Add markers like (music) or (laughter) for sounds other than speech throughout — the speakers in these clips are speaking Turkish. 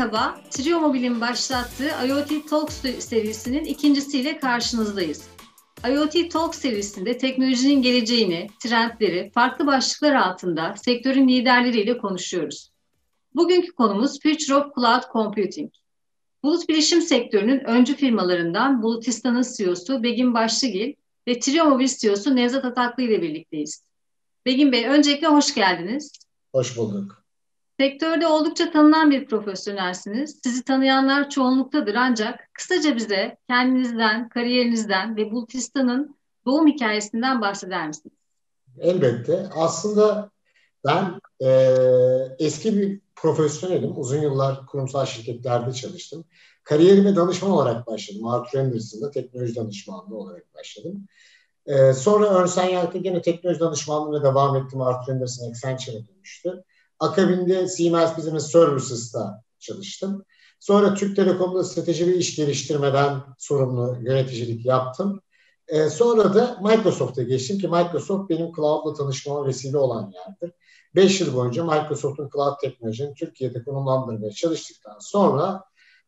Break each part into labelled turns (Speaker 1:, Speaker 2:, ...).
Speaker 1: merhaba. Trio Mobil'in başlattığı IoT Talks serisinin ikincisiyle karşınızdayız. IoT Talk serisinde teknolojinin geleceğini, trendleri, farklı başlıklar altında sektörün liderleriyle konuşuyoruz. Bugünkü konumuz Future of Cloud Computing. Bulut bilişim sektörünün öncü firmalarından Bulutistan'ın CEO'su Begin Başlıgil ve Trio Mobil CEO'su Nevzat Ataklı ile birlikteyiz. Begin Bey öncelikle hoş geldiniz.
Speaker 2: Hoş bulduk.
Speaker 1: Sektörde oldukça tanınan bir profesyonelsiniz. Sizi tanıyanlar çoğunluktadır ancak kısaca bize kendinizden, kariyerinizden ve Bulutistan'ın doğum hikayesinden bahseder misiniz?
Speaker 2: Elbette. Aslında ben e, eski bir profesyonelim. Uzun yıllar kurumsal şirketlerde çalıştım. Kariyerime danışman olarak başladım. Arthur Anderson'da teknoloji danışmanlığı olarak başladım. E, sonra Ernst Young'da yine teknoloji danışmanlığına devam ettim. Arthur Anderson Accenture'a dönüştü. Akabinde Siemens Business Services'ta çalıştım. Sonra Türk Telekom'da strateji ve iş geliştirmeden sorumlu yöneticilik yaptım. Ee, sonra da Microsoft'a geçtim ki Microsoft benim cloud'la tanışmama vesile olan yerdir. Beş yıl boyunca Microsoft'un cloud teknolojinin Türkiye'de konumlandırmaya çalıştıktan sonra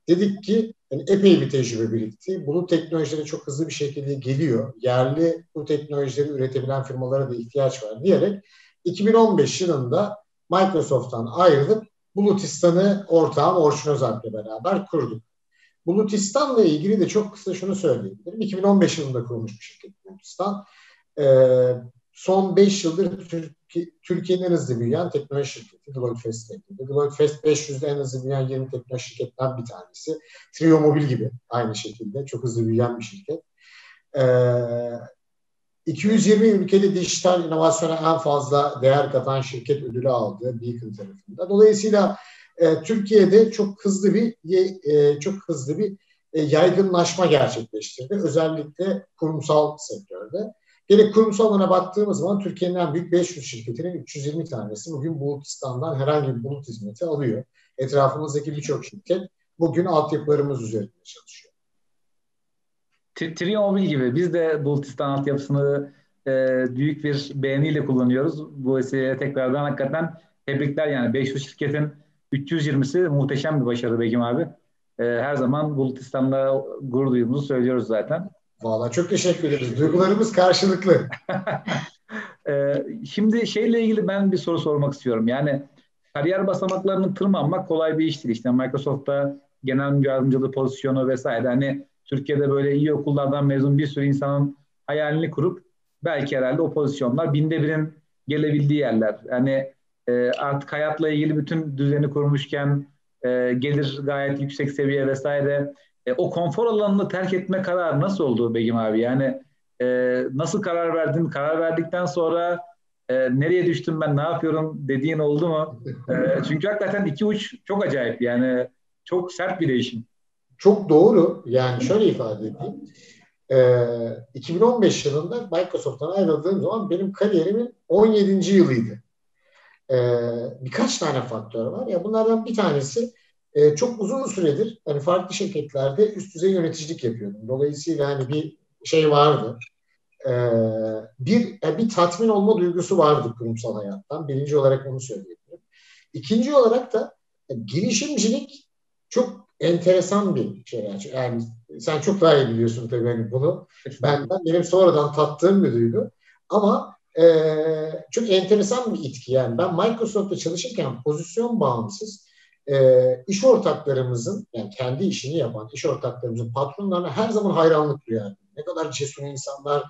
Speaker 2: dedik ki yani epey bir tecrübe birikti. Bulut teknolojileri çok hızlı bir şekilde geliyor. Yerli bu teknolojileri üretebilen firmalara da ihtiyaç var diyerek 2015 yılında Microsoft'tan ayrılıp Bulutistan'ı ortağım Orçun Özalp'le beraber kurduk. Bulutistan'la ilgili de çok kısa şunu söyleyebilirim. 2015 yılında kurulmuş bir şirket Bulutistan. Ee, son 5 yıldır Türkiye, Türkiye'nin en hızlı büyüyen teknoloji şirketi Deloitte Fest'te. Deloitte Fest 500'de en hızlı büyüyen 20 teknoloji şirketten bir tanesi. Trio Mobil gibi aynı şekilde çok hızlı büyüyen bir şirket. Ee, 220 ülkede dijital inovasyona en fazla değer katan şirket ödülü aldı Beacon tarafında. Dolayısıyla e, Türkiye'de çok hızlı bir e, çok hızlı bir e, yaygınlaşma gerçekleştirdi. Özellikle kurumsal sektörde. Gerek kurumsal alana baktığımız zaman Türkiye'nin en büyük 500 şirketinin 320 tanesi bugün Bulutistan'dan herhangi bir bulut hizmeti alıyor. Etrafımızdaki birçok şirket bugün altyapılarımız üzerinde çalışıyor.
Speaker 3: Triomobil gibi biz de Bultistan altyapısını e, büyük bir beğeniyle kullanıyoruz. Bu vesileye tekrardan hakikaten tebrikler yani 500 şirketin 320'si muhteşem bir başarı Begim abi. E, her zaman Bulutistan'da gurur duyduğumuzu söylüyoruz zaten.
Speaker 2: Valla çok teşekkür ederiz. Duygularımız karşılıklı. (laughs)
Speaker 3: e, şimdi şeyle ilgili ben bir soru sormak istiyorum. Yani kariyer basamaklarını tırmanmak kolay bir iş değil. İşte Microsoft'ta genel müdür yardımcılığı pozisyonu vesaire. Hani Türkiye'de böyle iyi okullardan mezun bir sürü insanın hayalini kurup belki herhalde o pozisyonlar binde birin gelebildiği yerler. Yani e, artık hayatla ilgili bütün düzeni kurmuşken e, gelir gayet yüksek seviye vesaire. E, o konfor alanını terk etme kararı nasıl oldu Begim abi? Yani e, nasıl karar verdin? Karar verdikten sonra e, nereye düştüm ben ne yapıyorum dediğin oldu mu? E, çünkü hakikaten iki uç çok acayip yani çok sert bir değişim.
Speaker 2: Çok doğru. Yani şöyle ifade edeyim. Ee, 2015 yılında Microsoft'tan ayrıldığım zaman benim kariyerimin 17. yılıydı. Ee, birkaç tane faktör var. Ya bunlardan bir tanesi e, çok uzun süredir hani farklı şirketlerde üst düzey yöneticilik yapıyordum. Dolayısıyla hani bir şey vardı. Ee, bir yani bir tatmin olma duygusu vardı kurumsal hayattan. Birinci olarak onu söyleyebilirim. İkinci olarak da girişimcilik çok enteresan bir şey. Yani, yani sen çok daha iyi biliyorsun tabii hani bunu. Ben, ben benim sonradan tattığım bir duygu. Ama e, çok enteresan bir itki yani. Ben Microsoft'ta çalışırken pozisyon bağımsız e, iş ortaklarımızın yani kendi işini yapan iş ortaklarımızın patronlarına her zaman hayranlık duyardım. Ne kadar cesur insanlar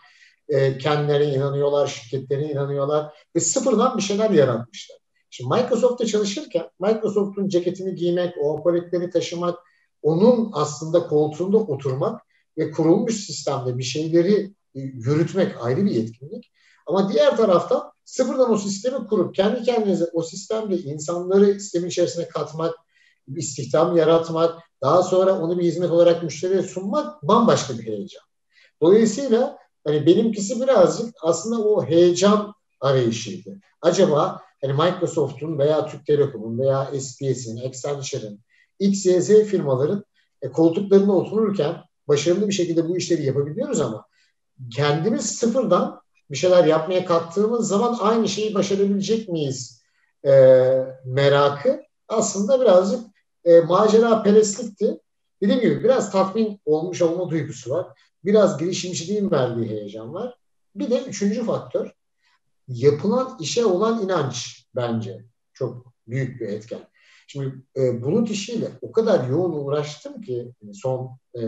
Speaker 2: e, kendilerine inanıyorlar, şirketlerine inanıyorlar ve sıfırdan bir şeyler yaratmışlar. Şimdi Microsoft'ta çalışırken Microsoft'un ceketini giymek, o aparatleri taşımak, onun aslında koltuğunda oturmak ve kurulmuş sistemde bir şeyleri e, yürütmek ayrı bir yetkinlik. Ama diğer taraftan sıfırdan o sistemi kurup kendi kendinize o sistemde insanları sistemin içerisine katmak, istihdam yaratmak, daha sonra onu bir hizmet olarak müşteriye sunmak bambaşka bir heyecan. Dolayısıyla hani benimkisi birazcık aslında o heyecan arayışıydı. Acaba hani Microsoft'un veya Türk Telekom'un veya SPS'in, Accenture'ın, X, Y, Z firmaların e, koltuklarına otururken başarılı bir şekilde bu işleri yapabiliyoruz ama kendimiz sıfırdan bir şeyler yapmaya kalktığımız zaman aynı şeyi başarabilecek miyiz e, merakı aslında birazcık e, macera perestlikti. Dediğim gibi biraz tatmin olmuş olma duygusu var. Biraz girişimciliğin verdiği heyecan var. Bir de üçüncü faktör yapılan işe olan inanç bence çok büyük bir etken. Şimdi e, bulut işiyle o kadar yoğun uğraştım ki son e,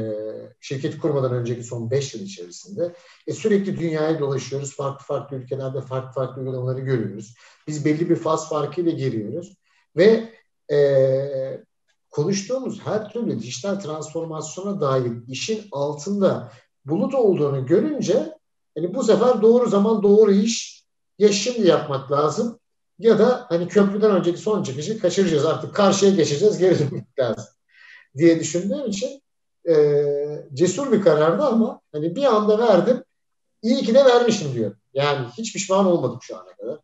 Speaker 2: şirket kurmadan önceki son 5 yıl içerisinde e, sürekli dünyaya dolaşıyoruz. Farklı farklı ülkelerde farklı farklı uygulamaları görüyoruz. Biz belli bir faz farkıyla geliyoruz ve e, konuştuğumuz her türlü dijital transformasyona dair işin altında bulut olduğunu görünce hani bu sefer doğru zaman doğru iş ya şimdi yapmak lazım ya da hani köprüden önceki son çıkışı kaçıracağız artık karşıya geçeceğiz geri dönmek lazım diye düşündüğüm için e, cesur bir karardı ama hani bir anda verdim iyi ki de vermişim diyor. Yani hiç pişman olmadım şu ana kadar.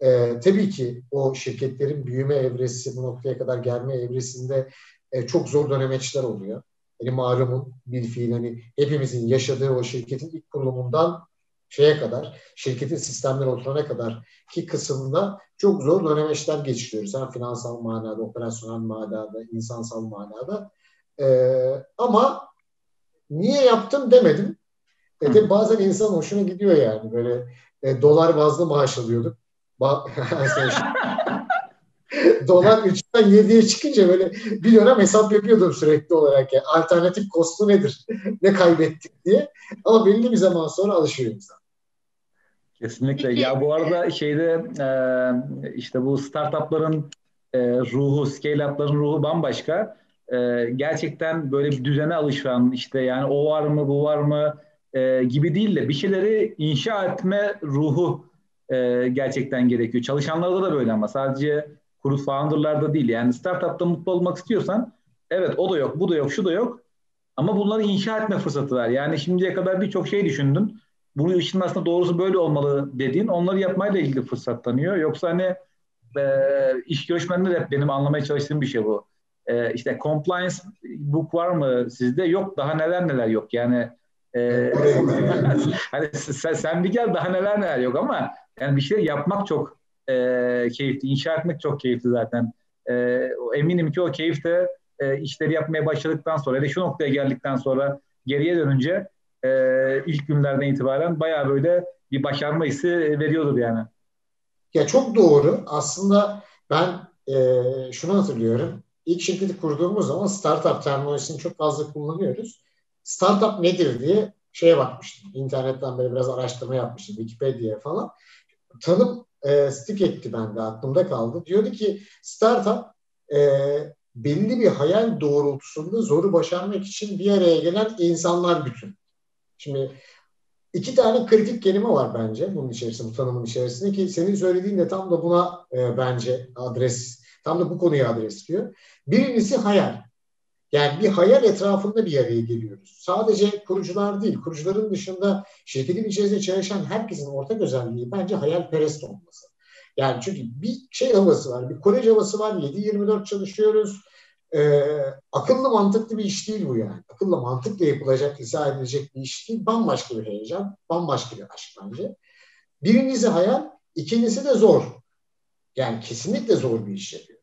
Speaker 2: E, tabii ki o şirketlerin büyüme evresi bu noktaya kadar gelme evresinde e, çok zor dönemeçler oluyor. Yani malumun bir fiil hani hepimizin yaşadığı o şirketin ilk kurulumundan şeye kadar, şirketin sistemleri oturana kadar ki kısımda çok zor dönemeçler geçiriyoruz. Hem finansal manada, operasyonel manada, insansal manada. Ee, ama niye yaptım demedim. E de bazen insan hoşuna gidiyor yani. Böyle e, dolar bazlı maaş alıyorduk. Ba (laughs) dolar 3'ten 7'ye çıkınca böyle bir dönem hesap yapıyordum sürekli olarak. Yani alternatif kostu nedir? ne kaybettik diye. Ama belli bir zaman sonra alışıyor insan.
Speaker 3: Kesinlikle. Ya bu arada şeyde e, işte bu startupların e, ruhu, scale-up'ların ruhu bambaşka. E, gerçekten böyle bir düzene alışan işte yani o var mı bu var mı e, gibi değil de bir şeyleri inşa etme ruhu e, gerçekten gerekiyor. Çalışanlarda da böyle ama sadece kuru founder'larda değil. Yani startup'ta mutlu olmak istiyorsan evet o da yok, bu da yok, şu da yok. Ama bunları inşa etme fırsatı var. Yani şimdiye kadar birçok şey düşündün bu işin aslında doğrusu böyle olmalı dediğin onları yapmayla ilgili fırsat tanıyor. Yoksa hani e, iş görüşmende de benim anlamaya çalıştığım bir şey bu. E, işte compliance book var mı sizde? Yok daha neler neler yok. Yani e, (laughs) hani sen, sen bir gel daha neler neler yok ama yani bir şey yapmak çok e, keyifli. inşa etmek çok keyifli zaten. E, eminim ki o keyif de e, işleri yapmaya başladıktan sonra da şu noktaya geldikten sonra geriye dönünce e, ilk günlerden itibaren bayağı böyle bir başarma hissi veriyordur yani.
Speaker 2: Ya çok doğru. Aslında ben e, şunu hatırlıyorum. İlk şirketi kurduğumuz zaman startup terminolojisini çok fazla kullanıyoruz. Startup nedir diye şeye bakmıştım. İnternetten böyle biraz araştırma yapmıştım. Wikipedia'ya falan. Tanım e, stick etti bende aklımda kaldı. Diyordu ki startup e, belli bir hayal doğrultusunda zoru başarmak için bir araya gelen insanlar bütün. Şimdi iki tane kritik kelime var bence bunun içerisinde, bu tanımın içerisinde ki senin söylediğin de tam da buna e, bence adres, tam da bu konuya adresliyor. Birincisi hayal. Yani bir hayal etrafında bir araya geliyoruz. Sadece kurucular değil, kurucuların dışında şirketin içerisinde çalışan herkesin ortak özelliği bence hayalperest olması. Yani çünkü bir şey havası var, bir kolej havası var, 7-24 çalışıyoruz, e, akıllı mantıklı bir iş değil bu yani. Akıllı mantıkla yapılacak, izah edilecek bir iş değil. Bambaşka bir heyecan, bambaşka bir aşk bence. Birincisi hayal, ikincisi de zor. Yani kesinlikle zor bir iş yapıyoruz.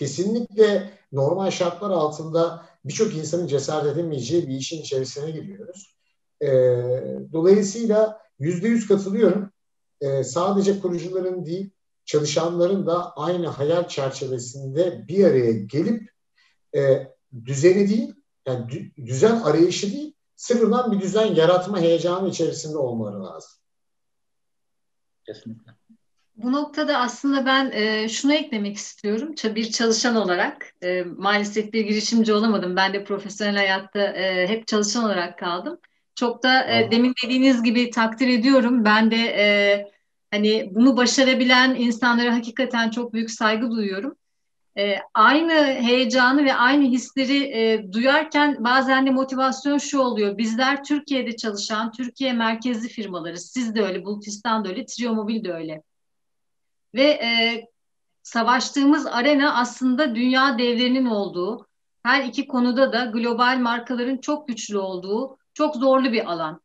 Speaker 2: Kesinlikle normal şartlar altında birçok insanın cesaret edemeyeceği bir işin içerisine giriyoruz. E, dolayısıyla yüzde yüz katılıyorum. E, sadece kurucuların değil, çalışanların da aynı hayal çerçevesinde bir araya gelip e, düzeni değil, yani düzen arayışı değil, sıfırdan bir düzen yaratma heyecanı içerisinde olmaları lazım.
Speaker 3: Kesinlikle.
Speaker 1: Bu noktada aslında ben e, şunu eklemek istiyorum. Bir çalışan olarak e, maalesef bir girişimci olamadım. Ben de profesyonel hayatta e, hep çalışan olarak kaldım. Çok da e, demin dediğiniz gibi takdir ediyorum. Ben de e, Hani bunu başarabilen insanlara hakikaten çok büyük saygı duyuyorum. E, aynı heyecanı ve aynı hisleri e, duyarken bazen de motivasyon şu oluyor. Bizler Türkiye'de çalışan, Türkiye merkezli firmaları, siz de öyle, Bultistan da öyle, Triomobil de öyle. Ve e, savaştığımız arena aslında dünya devlerinin olduğu, her iki konuda da global markaların çok güçlü olduğu çok zorlu bir alan.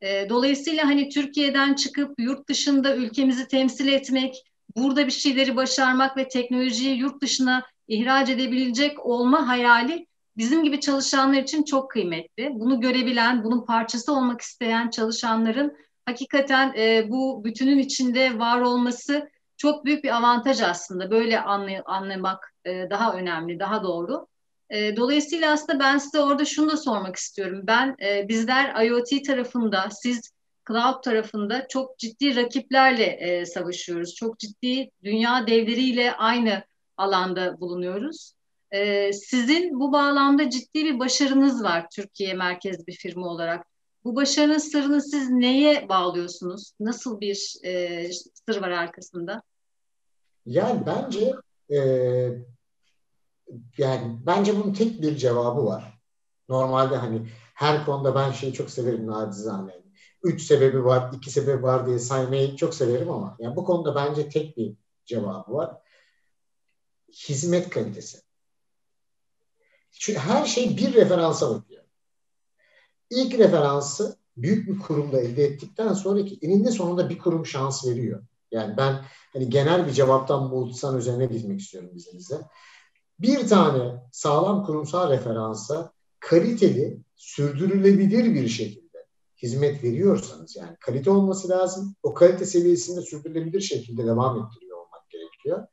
Speaker 1: E, dolayısıyla hani Türkiye'den çıkıp yurt dışında ülkemizi temsil etmek, burada bir şeyleri başarmak ve teknolojiyi yurt dışına ihraç edebilecek olma hayali bizim gibi çalışanlar için çok kıymetli. Bunu görebilen, bunun parçası olmak isteyen çalışanların hakikaten e, bu bütünün içinde var olması çok büyük bir avantaj aslında. Böyle anlay- anlamak e, daha önemli, daha doğru. E, dolayısıyla aslında ben size orada şunu da sormak istiyorum. Ben e, bizler IoT tarafında, siz cloud tarafında çok ciddi rakiplerle e, savaşıyoruz. Çok ciddi dünya devleriyle aynı alanda bulunuyoruz. E, sizin bu bağlamda ciddi bir başarınız var Türkiye merkezli bir firma olarak. Bu başarının sırrını siz neye bağlıyorsunuz? Nasıl bir e, sır var arkasında?
Speaker 2: Yani bence e, yani bence bunun tek bir cevabı var. Normalde hani her konuda ben şeyi çok severim nacizane. Üç sebebi var, iki sebebi var diye saymayı çok severim ama yani bu konuda bence tek bir cevabı var. Hizmet kalitesi. Çünkü her şey bir referansa bakıyor. İlk referansı büyük bir kurumda elde ettikten sonraki eninde sonunda bir kurum şans veriyor. Yani ben hani genel bir cevaptan Multisan üzerine gitmek istiyorum izninizle. Bir tane sağlam kurumsal referansa kaliteli, sürdürülebilir bir şekilde hizmet veriyorsanız yani kalite olması lazım. O kalite seviyesinde sürdürülebilir şekilde devam ettiriyor olmak gerekiyor.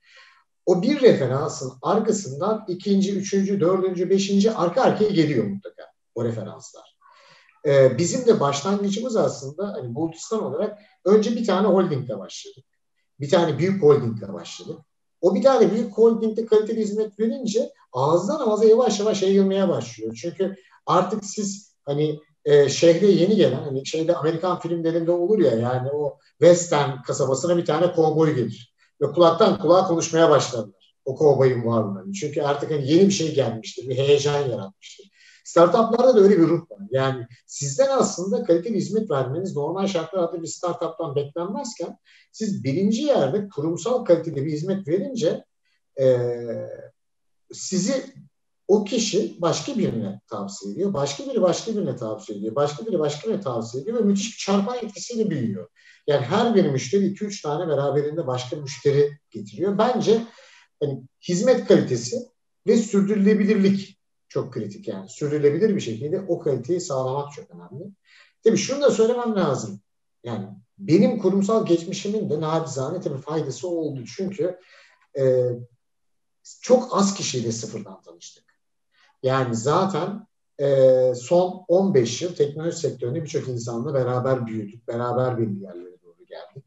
Speaker 2: O bir referansın arkasından ikinci, üçüncü, dördüncü, beşinci arka arkaya geliyor mutlaka o referanslar. Ee, bizim de başlangıcımız aslında hani Multistan olarak önce bir tane holdingle başladık. Bir tane büyük holdingle başladık. O bir tane büyük holdingde kaliteli hizmet verince ağızdan ağza yavaş yavaş yayılmaya başlıyor. Çünkü artık siz hani e, şehre yeni gelen hani şeyde Amerikan filmlerinde olur ya yani o Western kasabasına bir tane kovboy gelir. Ve kulaktan kulağa konuşmaya başlarlar. O kovboyun varlığını. Çünkü artık hani yeni bir şey gelmiştir. Bir heyecan yaratmıştır. Startuplarda da öyle bir ruh var. Yani sizden aslında kaliteli hizmet vermeniz normal şartlarda bir startuptan beklenmezken siz birinci yerde kurumsal kaliteli bir hizmet verince e, sizi o kişi başka birine tavsiye ediyor. Başka biri başka birine tavsiye ediyor. Başka biri başka birine tavsiye ediyor ve müthiş bir çarpan etkisiyle büyüyor. Yani her bir müşteri 2-3 tane beraberinde başka müşteri getiriyor. Bence hani hizmet kalitesi ve sürdürülebilirlik çok kritik yani. Sürdürülebilir bir şekilde o kaliteyi sağlamak çok önemli. Tabii şunu da söylemem lazım. Yani benim kurumsal geçmişimin de nabizane tabii faydası oldu. Çünkü e, çok az kişiyle sıfırdan tanıştık. Yani zaten e, son 15 yıl teknoloji sektöründe birçok insanla beraber büyüdük. Beraber belli yerlere doğru geldik.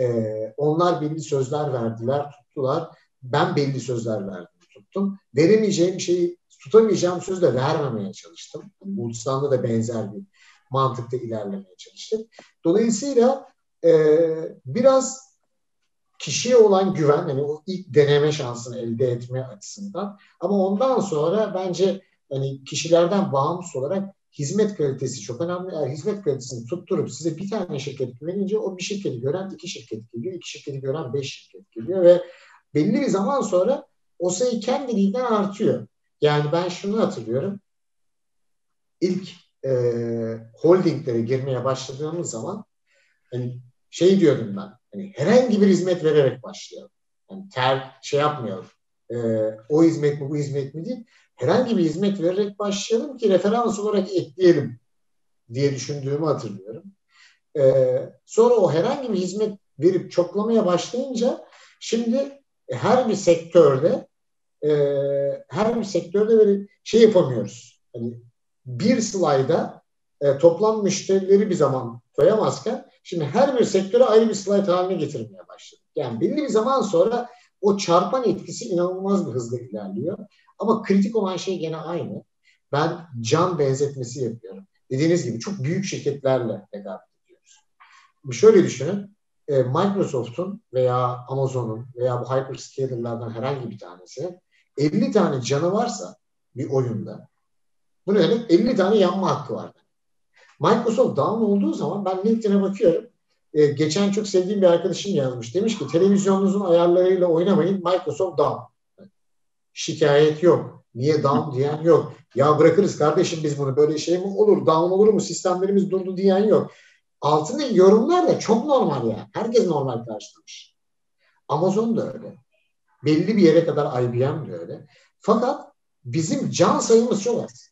Speaker 2: E, onlar belli sözler verdiler, tuttular. Ben belli sözler verdim, tuttum. Veremeyeceğim şeyi tutamayacağım sözü de vermemeye çalıştım. Bulutsan'da da benzer bir mantıkta ilerlemeye çalıştık. Dolayısıyla e, biraz kişiye olan güven, hani o ilk deneme şansını elde etme açısından ama ondan sonra bence hani kişilerden bağımsız olarak hizmet kalitesi çok önemli. Eğer hizmet kalitesini tutturup size bir tane şirket güvenince o bir şirketi gören iki şirket geliyor, iki şirketi gören beş şirket geliyor ve belli bir zaman sonra o sayı kendiliğinden artıyor. Yani ben şunu hatırlıyorum. İlk e, holdinglere girmeye başladığımız zaman hani şey diyordum ben. Hani herhangi bir hizmet vererek başlayalım. Yani ter şey yapmayalım. E, o hizmet mi bu hizmet mi değil. Herhangi bir hizmet vererek başlayalım ki referans olarak ekleyelim diye düşündüğümü hatırlıyorum. E, sonra o herhangi bir hizmet verip çoklamaya başlayınca şimdi her bir sektörde e, her sektörde böyle şey yapamıyoruz. Hani bir slayda e, toplam müşterileri bir zaman koyamazken şimdi her bir sektöre ayrı bir slide haline getirmeye başladık. Yani belli bir zaman sonra o çarpan etkisi inanılmaz bir hızla ilerliyor. Ama kritik olan şey gene aynı. Ben can benzetmesi yapıyorum. Dediğiniz gibi çok büyük şirketlerle rekabet ediyoruz. Şöyle düşünün. E, Microsoft'un veya Amazon'un veya bu hyperscaler'lardan herhangi bir tanesi 50 tane canı varsa bir oyunda bu ne demek? 50 tane yanma hakkı var. Microsoft down olduğu zaman ben LinkedIn'e bakıyorum. Ee, geçen çok sevdiğim bir arkadaşım yazmış. Demiş ki televizyonunuzun ayarlarıyla oynamayın Microsoft down. Şikayet yok. Niye down diyen yok. Ya bırakırız kardeşim biz bunu böyle şey mi olur? Down olur mu? Sistemlerimiz durdu diyen yok. Altındaki yorumlar da çok normal yani. Herkes normal karşılamış. Amazon da öyle. Belli bir yere kadar IBM de öyle. Fakat bizim can sayımız çok az.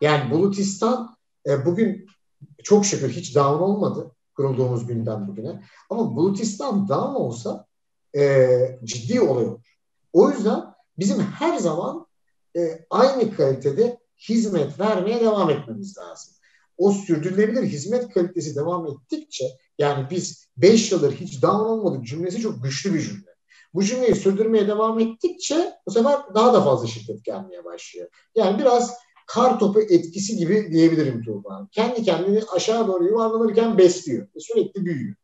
Speaker 2: Yani Bulutistan e, bugün çok şükür hiç down olmadı kurulduğumuz günden bugüne. Ama Bulutistan down olsa e, ciddi olay olur. O yüzden bizim her zaman e, aynı kalitede hizmet vermeye devam etmemiz lazım. O sürdürülebilir hizmet kalitesi devam ettikçe yani biz 5 yıldır hiç down olmadık cümlesi çok güçlü bir cümle. Bu cümleyi sürdürmeye devam ettikçe bu sefer daha da fazla şirket gelmeye başlıyor. Yani biraz kar topu etkisi gibi diyebilirim Tuğba. Kendi kendini aşağı doğru yuvarlanırken besliyor. Sürekli büyüyor.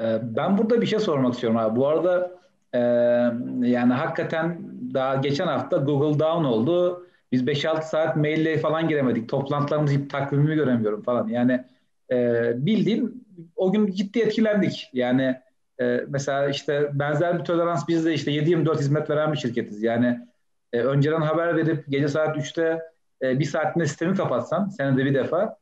Speaker 3: Ee, ben burada bir şey sormak istiyorum abi. Bu arada e, yani hakikaten daha geçen hafta Google down oldu. Biz 5-6 saat maille falan giremedik. Toplantılarımızı takvimimi göremiyorum falan. Yani e, bildiğin o gün ciddi etkilendik. Yani e, mesela işte benzer bir tolerans bizde işte 7-24 hizmet veren bir şirketiz. Yani e, önceden haber verip gece saat 3'te e, bir saatinde sistemi kapatsan senede bir defa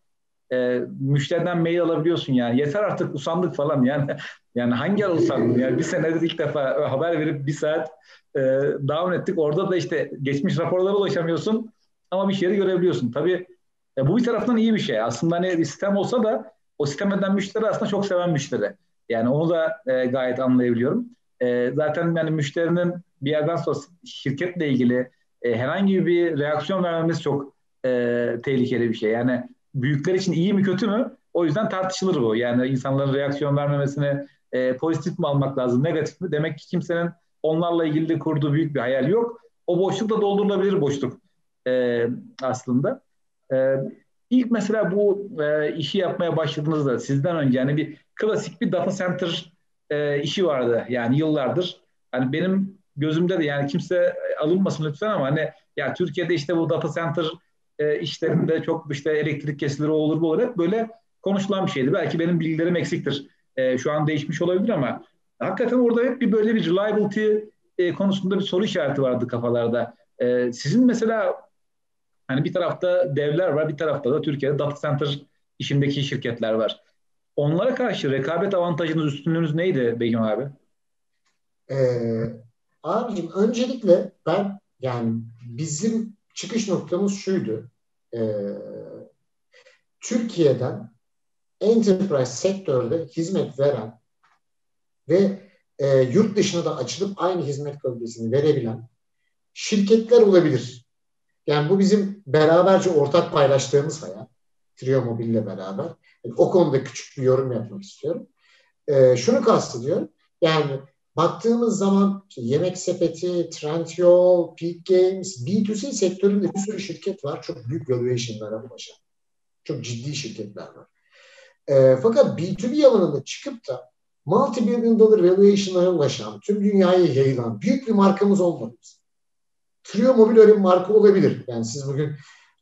Speaker 3: e, müşteriden mail alabiliyorsun yani. Yeter artık usandık falan yani. (laughs) Yani hangi ara yani bir senedir ilk defa haber verip bir saat e, down ettik. Orada da işte geçmiş raporlara ulaşamıyorsun ama bir şeyleri görebiliyorsun. Tabii e, bu bir taraftan iyi bir şey. Aslında hani bir sistem olsa da o sistem eden müşteri aslında çok seven müşteri. Yani onu da e, gayet anlayabiliyorum. E, zaten yani müşterinin bir yerden sonra şirketle ilgili e, herhangi bir reaksiyon vermemiz çok e, tehlikeli bir şey. Yani büyükler için iyi mi kötü mü? O yüzden tartışılır bu. Yani insanların reaksiyon vermemesini e, pozitif mi almak lazım, negatif mi? Demek ki kimsenin onlarla ilgili de kurduğu büyük bir hayal yok. O boşluk da doldurulabilir boşluk e, aslında. E, ilk mesela bu e, işi yapmaya başladığınızda sizden önce yani bir klasik bir data center e, işi vardı yani yıllardır. Hani benim gözümde de yani kimse alınmasın lütfen ama hani ya Türkiye'de işte bu data center e, işlerinde çok işte elektrik kesileri olur bu olur hep böyle konuşulan bir şeydi. Belki benim bilgilerim eksiktir. E, şu an değişmiş olabilir ama hakikaten orada hep bir böyle bir reliability e, konusunda bir soru işareti vardı kafalarda. E, sizin mesela hani bir tarafta devler var, bir tarafta da Türkiye'de data center işindeki şirketler var. Onlara karşı rekabet avantajınız, üstünlüğünüz neydi Begüm abi?
Speaker 2: Ee, abicim öncelikle ben yani bizim çıkış noktamız şuydu. Ee, Türkiye'den enterprise sektörde hizmet veren ve e, yurt dışına da açılıp aynı hizmet kalitesini verebilen şirketler olabilir. Yani bu bizim beraberce ortak paylaştığımız hayat. Trio Mobil ile beraber. Yani o konuda küçük bir yorum yapmak istiyorum. E, şunu kastediyorum. Yani baktığımız zaman işte Yemek Sepeti, Trendyol, Peak Games, B2C sektöründe bir sürü şirket var. Çok büyük valuation'lara ulaşan. Çok ciddi şirketler var. E, fakat B2B alanında çıkıp da multi-billion dollar valuation'lara ulaşan, tüm dünyaya yayılan büyük bir markamız olmadı bizim. Trio Mobil öyle bir marka olabilir. Yani siz bugün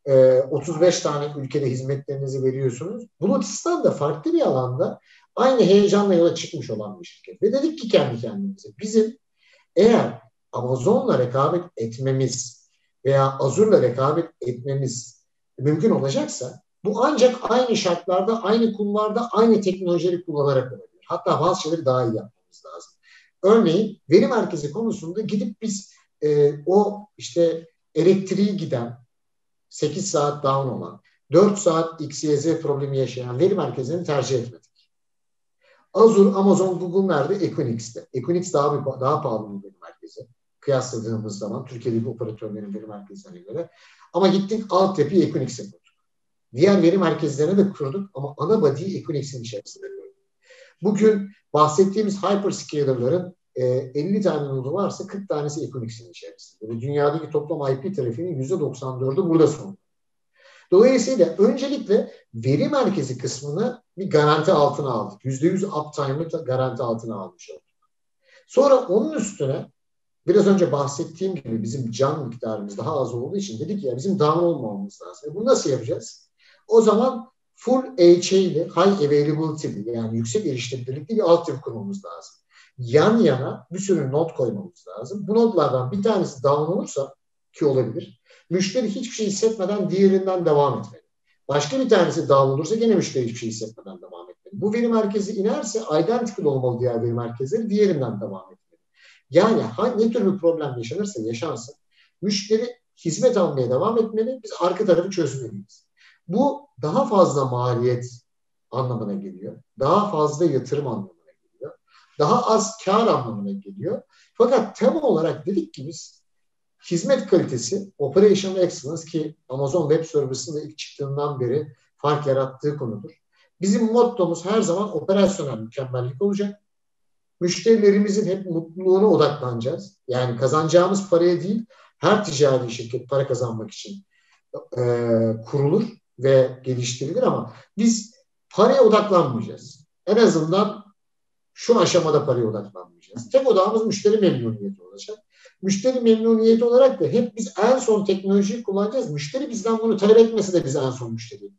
Speaker 2: e, 35 tane ülkede hizmetlerinizi veriyorsunuz. Bulutistan da farklı bir alanda aynı heyecanla yola çıkmış olan bir şirket. Ve dedik ki kendi kendimize bizim eğer Amazon'la rekabet etmemiz veya Azure'la rekabet etmemiz mümkün olacaksa bu ancak aynı şartlarda, aynı kulvarda, aynı teknolojileri kullanarak olabilir. Hatta bazı şeyleri daha iyi yapmamız lazım. Örneğin veri merkezi konusunda gidip biz e, o işte elektriği giden 8 saat down olan 4 saat XYZ problemi yaşayan veri merkezlerini tercih etmedik. Azure, Amazon, Google nerede? Equinix'te. Equinix daha bir, daha pahalı bir veri merkezi. Kıyasladığımız zaman Türkiye'deki operatörlerin veri merkezlerine göre. Ama gittik altyapıyı Equinix'e kurduk. Diğer veri merkezlerine de kurduk ama ana body'yi Equinix'in içerisinde. Bugün bahsettiğimiz hyperscaler'ların e, 50 tane nodu varsa 40 tanesi Equinix'in içerisinde. Ve dünyadaki toplam IP trafiğinin %94'ü burada sonunda. Dolayısıyla öncelikle veri merkezi kısmını bir garanti altına aldık. %100 uptime'ı garanti altına almış olduk. Sonra onun üstüne biraz önce bahsettiğim gibi bizim can miktarımız daha az olduğu için dedik ya bizim down olmamamız lazım. E bunu nasıl yapacağız? O zaman full HA'li, high availability yani yüksek erişilebilirlikli bir altyapı kurmamız lazım yan yana bir sürü not koymamız lazım. Bu notlardan bir tanesi down ki olabilir. Müşteri hiçbir şey hissetmeden diğerinden devam etmeli. Başka bir tanesi down olursa gene müşteri hiçbir şey hissetmeden devam etmeli. Bu veri merkezi inerse identical olmalı diğer veri merkezleri diğerinden devam etmeli. Yani ne tür bir problem yaşanırsa yaşansın, müşteri hizmet almaya devam etmeli, biz arka tarafı çözmeliyiz. Bu daha fazla maliyet anlamına geliyor. Daha fazla yatırım anlamına. Daha az kar anlamına geliyor. Fakat tema olarak dedik ki biz hizmet kalitesi, operational excellence ki Amazon Web Service'ın ilk çıktığından beri fark yarattığı konudur. Bizim mottomuz her zaman operasyonel mükemmellik olacak. Müşterilerimizin hep mutluluğuna odaklanacağız. Yani kazanacağımız paraya değil, her ticari şirket para kazanmak için e, kurulur ve geliştirilir ama biz paraya odaklanmayacağız. En azından şu aşamada paraya odaklanmayacağız. Tek odağımız müşteri memnuniyeti olacak. Müşteri memnuniyeti olarak da hep biz en son teknolojiyi kullanacağız. Müşteri bizden bunu talep etmesi de biz en son müşteriyi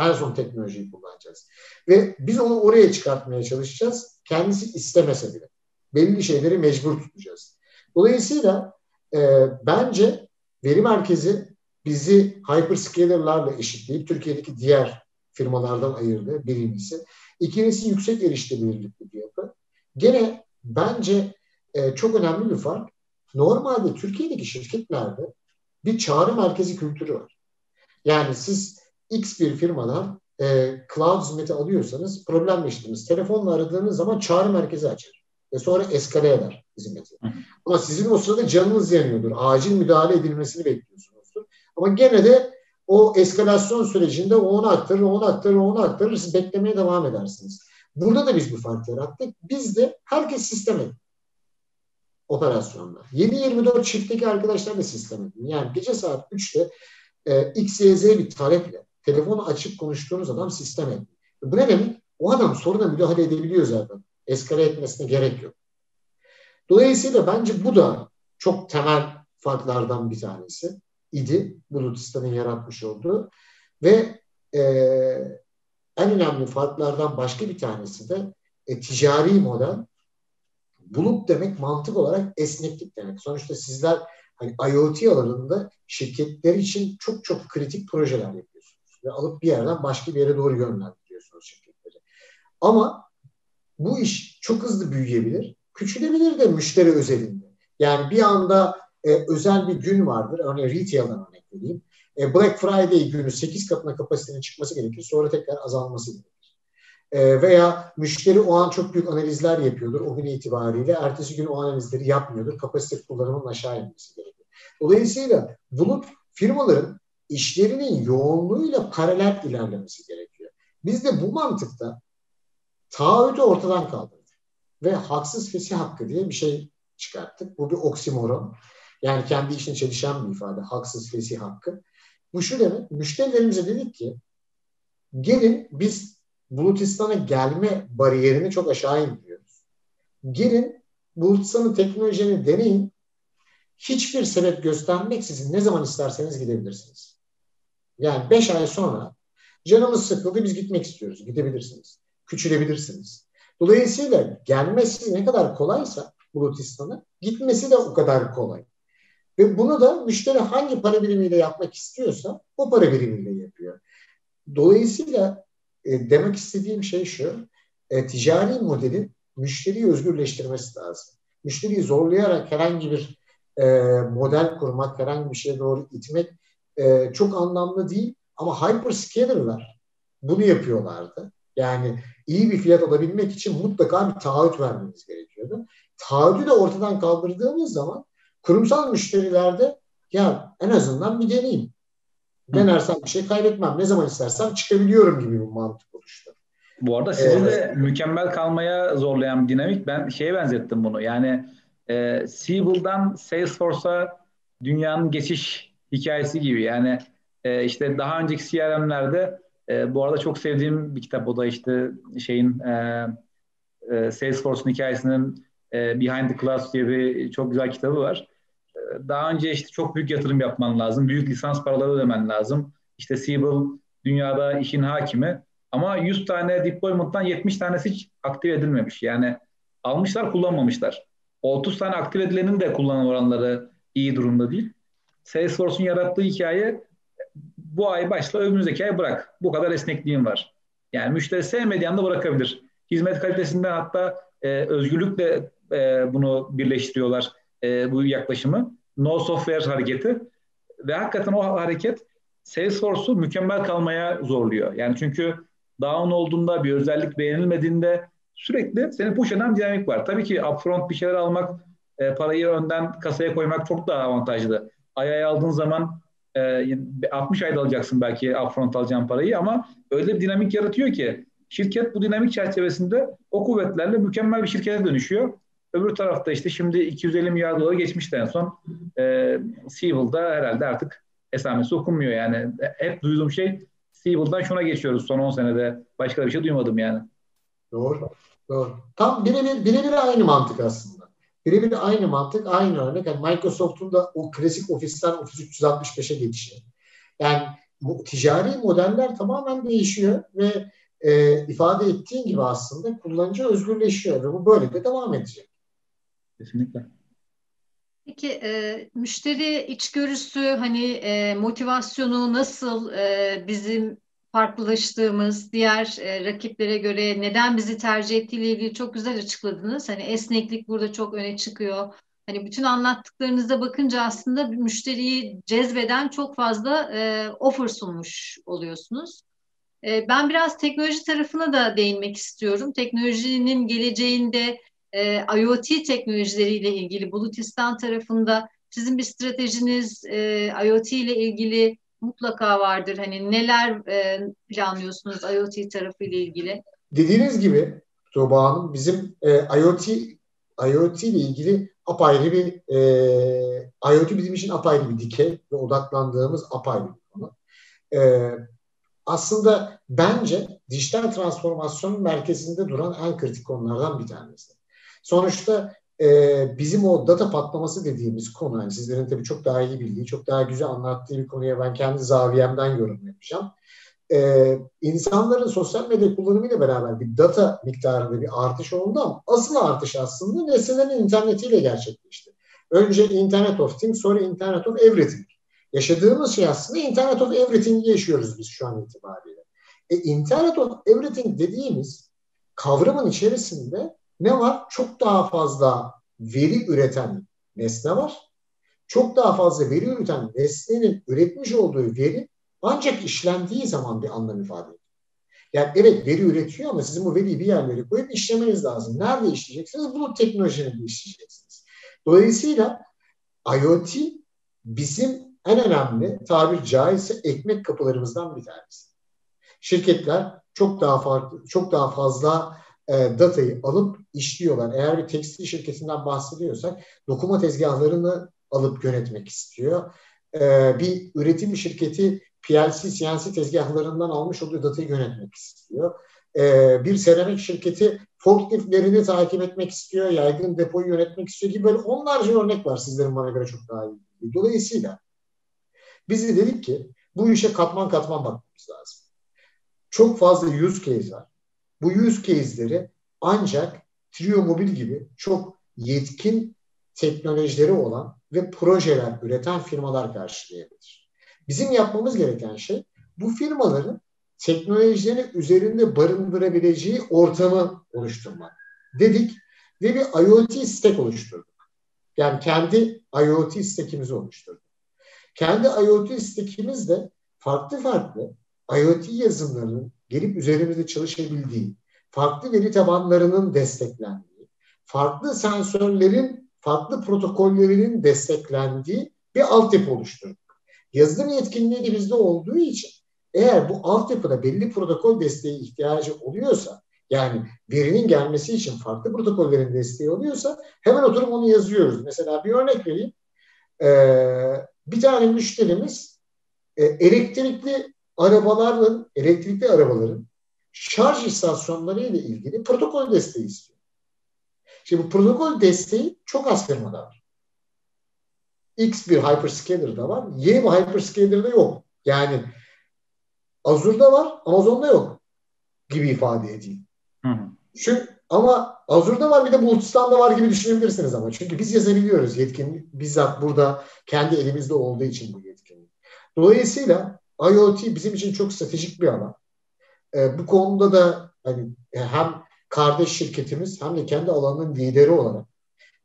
Speaker 2: en son teknolojiyi kullanacağız. Ve biz onu oraya çıkartmaya çalışacağız. Kendisi istemese bile. Belli şeyleri mecbur tutacağız. Dolayısıyla e, bence veri merkezi bizi hyperscaler'larla eşitleyip Türkiye'deki diğer firmalardan ayırdı birincisi. İkincisi yüksek erişilebilirlikli bir yapı. Gene bence e, çok önemli bir fark. Normalde Türkiye'deki şirketlerde bir çağrı merkezi kültürü var. Yani siz X bir firmadan e, cloud hizmeti alıyorsanız problem yaşadınız. Telefonla aradığınız zaman çağrı merkezi açar. Ve sonra eskale eder hizmeti. Ama sizin o sırada canınız yanıyordur. Acil müdahale edilmesini bekliyorsunuzdur. Ama gene de o eskalasyon sürecinde onu aktarır, onu aktarır, onu aktarır. Siz beklemeye devam edersiniz. Burada da biz bir fark yarattık. Biz de herkes sistem edin operasyonda. 7-24 çiftteki arkadaşlar da sistem. Yani gece saat 3'te e, XYZ bir taleple telefonu açıp konuştuğunuz adam sistem. Bu ne demek? O adam soruna müdahale edebiliyor zaten. Eskale etmesine gerek yok. Dolayısıyla bence bu da çok temel farklardan bir tanesi idi. Bulutistan'ın yaratmış olduğu. Ve e, en önemli farklardan başka bir tanesi de e, ticari model. Bulut demek mantık olarak esneklik demek. Sonuçta sizler hani IoT alanında şirketler için çok çok kritik projeler yapıyorsunuz. Ve alıp bir yerden başka bir yere doğru yönlendiriyorsunuz şirketleri. Ama bu iş çok hızlı büyüyebilir. Küçülebilir de müşteri özelinde. Yani bir anda e, özel bir gün vardır. Örneğin retail'dan örnek vereyim. E, Black Friday günü 8 katına kapasitenin çıkması gerekir. Sonra tekrar azalması gerekir. E, veya müşteri o an çok büyük analizler yapıyordur o gün itibariyle. Ertesi gün o analizleri yapmıyordur. Kapasite kullanımının aşağı inmesi gerekir. Dolayısıyla bulut firmaların işlerinin yoğunluğuyla paralel ilerlemesi gerekiyor. Biz de bu mantıkta taahhütü ortadan kaldırdık. Ve haksız fesih hakkı diye bir şey çıkarttık. Bu bir oksimoron. Yani kendi işine çelişen bir ifade. Haksız fesih hakkı. Bu şu demek. Müşterilerimize dedik ki gelin biz Bulutistan'a gelme bariyerini çok aşağı indiriyoruz. Gelin Bulutistan'ın teknolojini deneyin. Hiçbir sebep göstermeksizin ne zaman isterseniz gidebilirsiniz. Yani beş ay sonra canımız sıkıldı biz gitmek istiyoruz. Gidebilirsiniz. Küçülebilirsiniz. Dolayısıyla gelmesi ne kadar kolaysa Bulutistan'a gitmesi de o kadar kolay. Ve bunu da müşteri hangi para birimiyle yapmak istiyorsa o para birimiyle yapıyor. Dolayısıyla e, demek istediğim şey şu, e, ticari modelin müşteriyi özgürleştirmesi lazım. Müşteriyi zorlayarak herhangi bir e, model kurmak, herhangi bir şeye doğru itmek e, çok anlamlı değil. Ama hyperscaler'lar bunu yapıyorlardı. Yani iyi bir fiyat alabilmek için mutlaka bir taahhüt vermeniz gerekiyordu. Taahhütü de ortadan kaldırdığımız zaman kurumsal müşterilerde ya en azından bir deneyim. Denersem bir şey kaybetmem. Ne zaman istersem çıkabiliyorum gibi bir mantık oluştu.
Speaker 3: Bu arada sizi evet. de mükemmel kalmaya zorlayan bir dinamik. Ben şeye benzettim bunu. Yani e, Siebel'dan Salesforce'a dünyanın geçiş hikayesi gibi. Yani e, işte daha önceki CRM'lerde e, bu arada çok sevdiğim bir kitap o da işte şeyin e, e, Salesforce'un hikayesinin e, Behind the Clouds diye bir çok güzel kitabı var. E, daha önce işte çok büyük yatırım yapman lazım. Büyük lisans paraları ödemen lazım. İşte Siebel dünyada işin hakimi. Ama 100 tane deployment'tan 70 tanesi hiç aktif edilmemiş. Yani almışlar kullanmamışlar. 30 tane aktif edilenin de kullanım oranları iyi durumda değil. Salesforce'un yarattığı hikaye bu ay başla önümüzdeki ay bırak. Bu kadar esnekliğim var. Yani müşteri sevmediği anda bırakabilir. Hizmet kalitesinden hatta e, özgürlükle e, bunu birleştiriyorlar e, bu yaklaşımı. No software hareketi ve hakikaten o hareket Salesforce'u mükemmel kalmaya zorluyor. Yani çünkü down olduğunda bir özellik beğenilmediğinde sürekli seni push eden dinamik var. Tabii ki upfront bir şeyler almak, e, parayı önden kasaya koymak çok daha avantajlı. Ay ay aldığın zaman e, 60 ayda alacaksın belki upfront alacağın parayı ama öyle bir dinamik yaratıyor ki şirket bu dinamik çerçevesinde o kuvvetlerle mükemmel bir şirkete dönüşüyor. Öbür tarafta işte şimdi 250 milyar dolara geçmişti en son. E, Seavil'da herhalde artık esamesi okunmuyor yani. Hep duyduğum şey Seavil'dan şuna geçiyoruz son 10 senede. Başka bir şey duymadım yani.
Speaker 2: Doğru. Doğru. Tam birebir, birebir aynı mantık aslında. Birebir aynı mantık, aynı örnek. Yani Microsoft'un da o klasik ofisten Office 365'e geçişi. Yani bu ticari modeller tamamen değişiyor ve e, ifade ettiğin gibi aslında kullanıcı özgürleşiyor ve bu böyle de devam edecek.
Speaker 3: Kesinlikle.
Speaker 1: Peki e, müşteri içgörüsü hani e, motivasyonu nasıl e, bizim farklılaştığımız diğer e, rakiplere göre neden bizi tercih ettiğiyle ilgili çok güzel açıkladınız. Hani esneklik burada çok öne çıkıyor. Hani bütün anlattıklarınıza bakınca aslında müşteriyi cezbeden çok fazla e, offer sunmuş oluyorsunuz. E, ben biraz teknoloji tarafına da değinmek istiyorum. Teknolojinin geleceğinde e, IoT teknolojileriyle ilgili Bulutistan tarafında sizin bir stratejiniz e, IoT ile ilgili mutlaka vardır. Hani neler e, planlıyorsunuz IoT tarafı ile ilgili?
Speaker 2: Dediğiniz gibi Tuğba Hanım bizim e, IoT IoT ile ilgili apayrı bir e, IoT bizim için apayrı bir dikey ve odaklandığımız apayrı bir konu. E, aslında bence dijital transformasyonun merkezinde duran en kritik konulardan bir tanesi. Sonuçta e, bizim o data patlaması dediğimiz konu, yani sizlerin tabii çok daha iyi bildiği, çok daha güzel anlattığı bir konuya ben kendi zaviyemden yorum yapacağım. E, insanların sosyal medya kullanımıyla beraber bir data miktarında bir artış oldu ama asıl artış aslında nesnelerin internetiyle gerçekleşti. Önce Internet of Things, sonra Internet of Everything. Yaşadığımız şey aslında Internet of Everything'i yaşıyoruz biz şu an itibariyle. E, Internet of Everything dediğimiz kavramın içerisinde ne var? Çok daha fazla veri üreten nesne var. Çok daha fazla veri üreten nesnenin üretmiş olduğu veri ancak işlendiği zaman bir anlam ifade ediyor. Yani evet veri üretiyor ama sizin bu veriyi bir yerlere koyup işlemeniz lazım. Nerede işleyeceksiniz? Bulut teknolojilerinde işleyeceksiniz. Dolayısıyla IoT bizim en önemli tabir caizse ekmek kapılarımızdan bir tanesi. Şirketler çok daha farklı, çok daha fazla e, datayı alıp işliyorlar. Eğer bir tekstil şirketinden bahsediyorsak dokuma tezgahlarını alıp yönetmek istiyor. E, bir üretim şirketi PLC, CNC tezgahlarından almış olduğu datayı yönetmek istiyor. E, bir seramik şirketi forkliftlerini takip etmek istiyor, yaygın depoyu yönetmek istiyor gibi böyle onlarca örnek var sizlerin bana göre çok daha iyi. Dolayısıyla biz de dedik ki bu işe katman katman bakmamız lazım. Çok fazla use case var. Bu use case'leri ancak Trio Mobil gibi çok yetkin teknolojileri olan ve projeler üreten firmalar karşılayabilir. Bizim yapmamız gereken şey bu firmaların teknolojilerini üzerinde barındırabileceği ortamı oluşturmak. Dedik ve bir IoT stack oluşturduk. Yani kendi IoT stack'imizi oluşturduk. Kendi IoT stack'imizde farklı farklı IoT yazılımlarının gelip üzerimizde çalışabildiği, farklı veri tabanlarının desteklendiği, farklı sensörlerin, farklı protokollerinin desteklendiği bir altyapı oluşturduk. Yazılım yetkinliği de bizde olduğu için eğer bu altyapıda belli protokol desteği ihtiyacı oluyorsa, yani verinin gelmesi için farklı protokollerin desteği oluyorsa hemen oturup onu yazıyoruz. Mesela bir örnek vereyim. Ee, bir tane müşterimiz e, elektrikli arabaların, elektrikli arabaların şarj istasyonları ile ilgili protokol desteği istiyor. Şimdi bu protokol desteği çok az firmada var. X bir hyperscaler'da var. Y bir hyperscaler'da yok. Yani Azure'da var, Amazon'da yok gibi ifade edeyim. Hı hı. Çünkü ama Azure'da var bir de Bulutistan'da var gibi düşünebilirsiniz ama. Çünkü biz yazabiliyoruz yetkinlik. Bizzat burada kendi elimizde olduğu için bu yetkinlik. Dolayısıyla IoT bizim için çok stratejik bir alan. E, bu konuda da hani hem kardeş şirketimiz hem de kendi alanının lideri olarak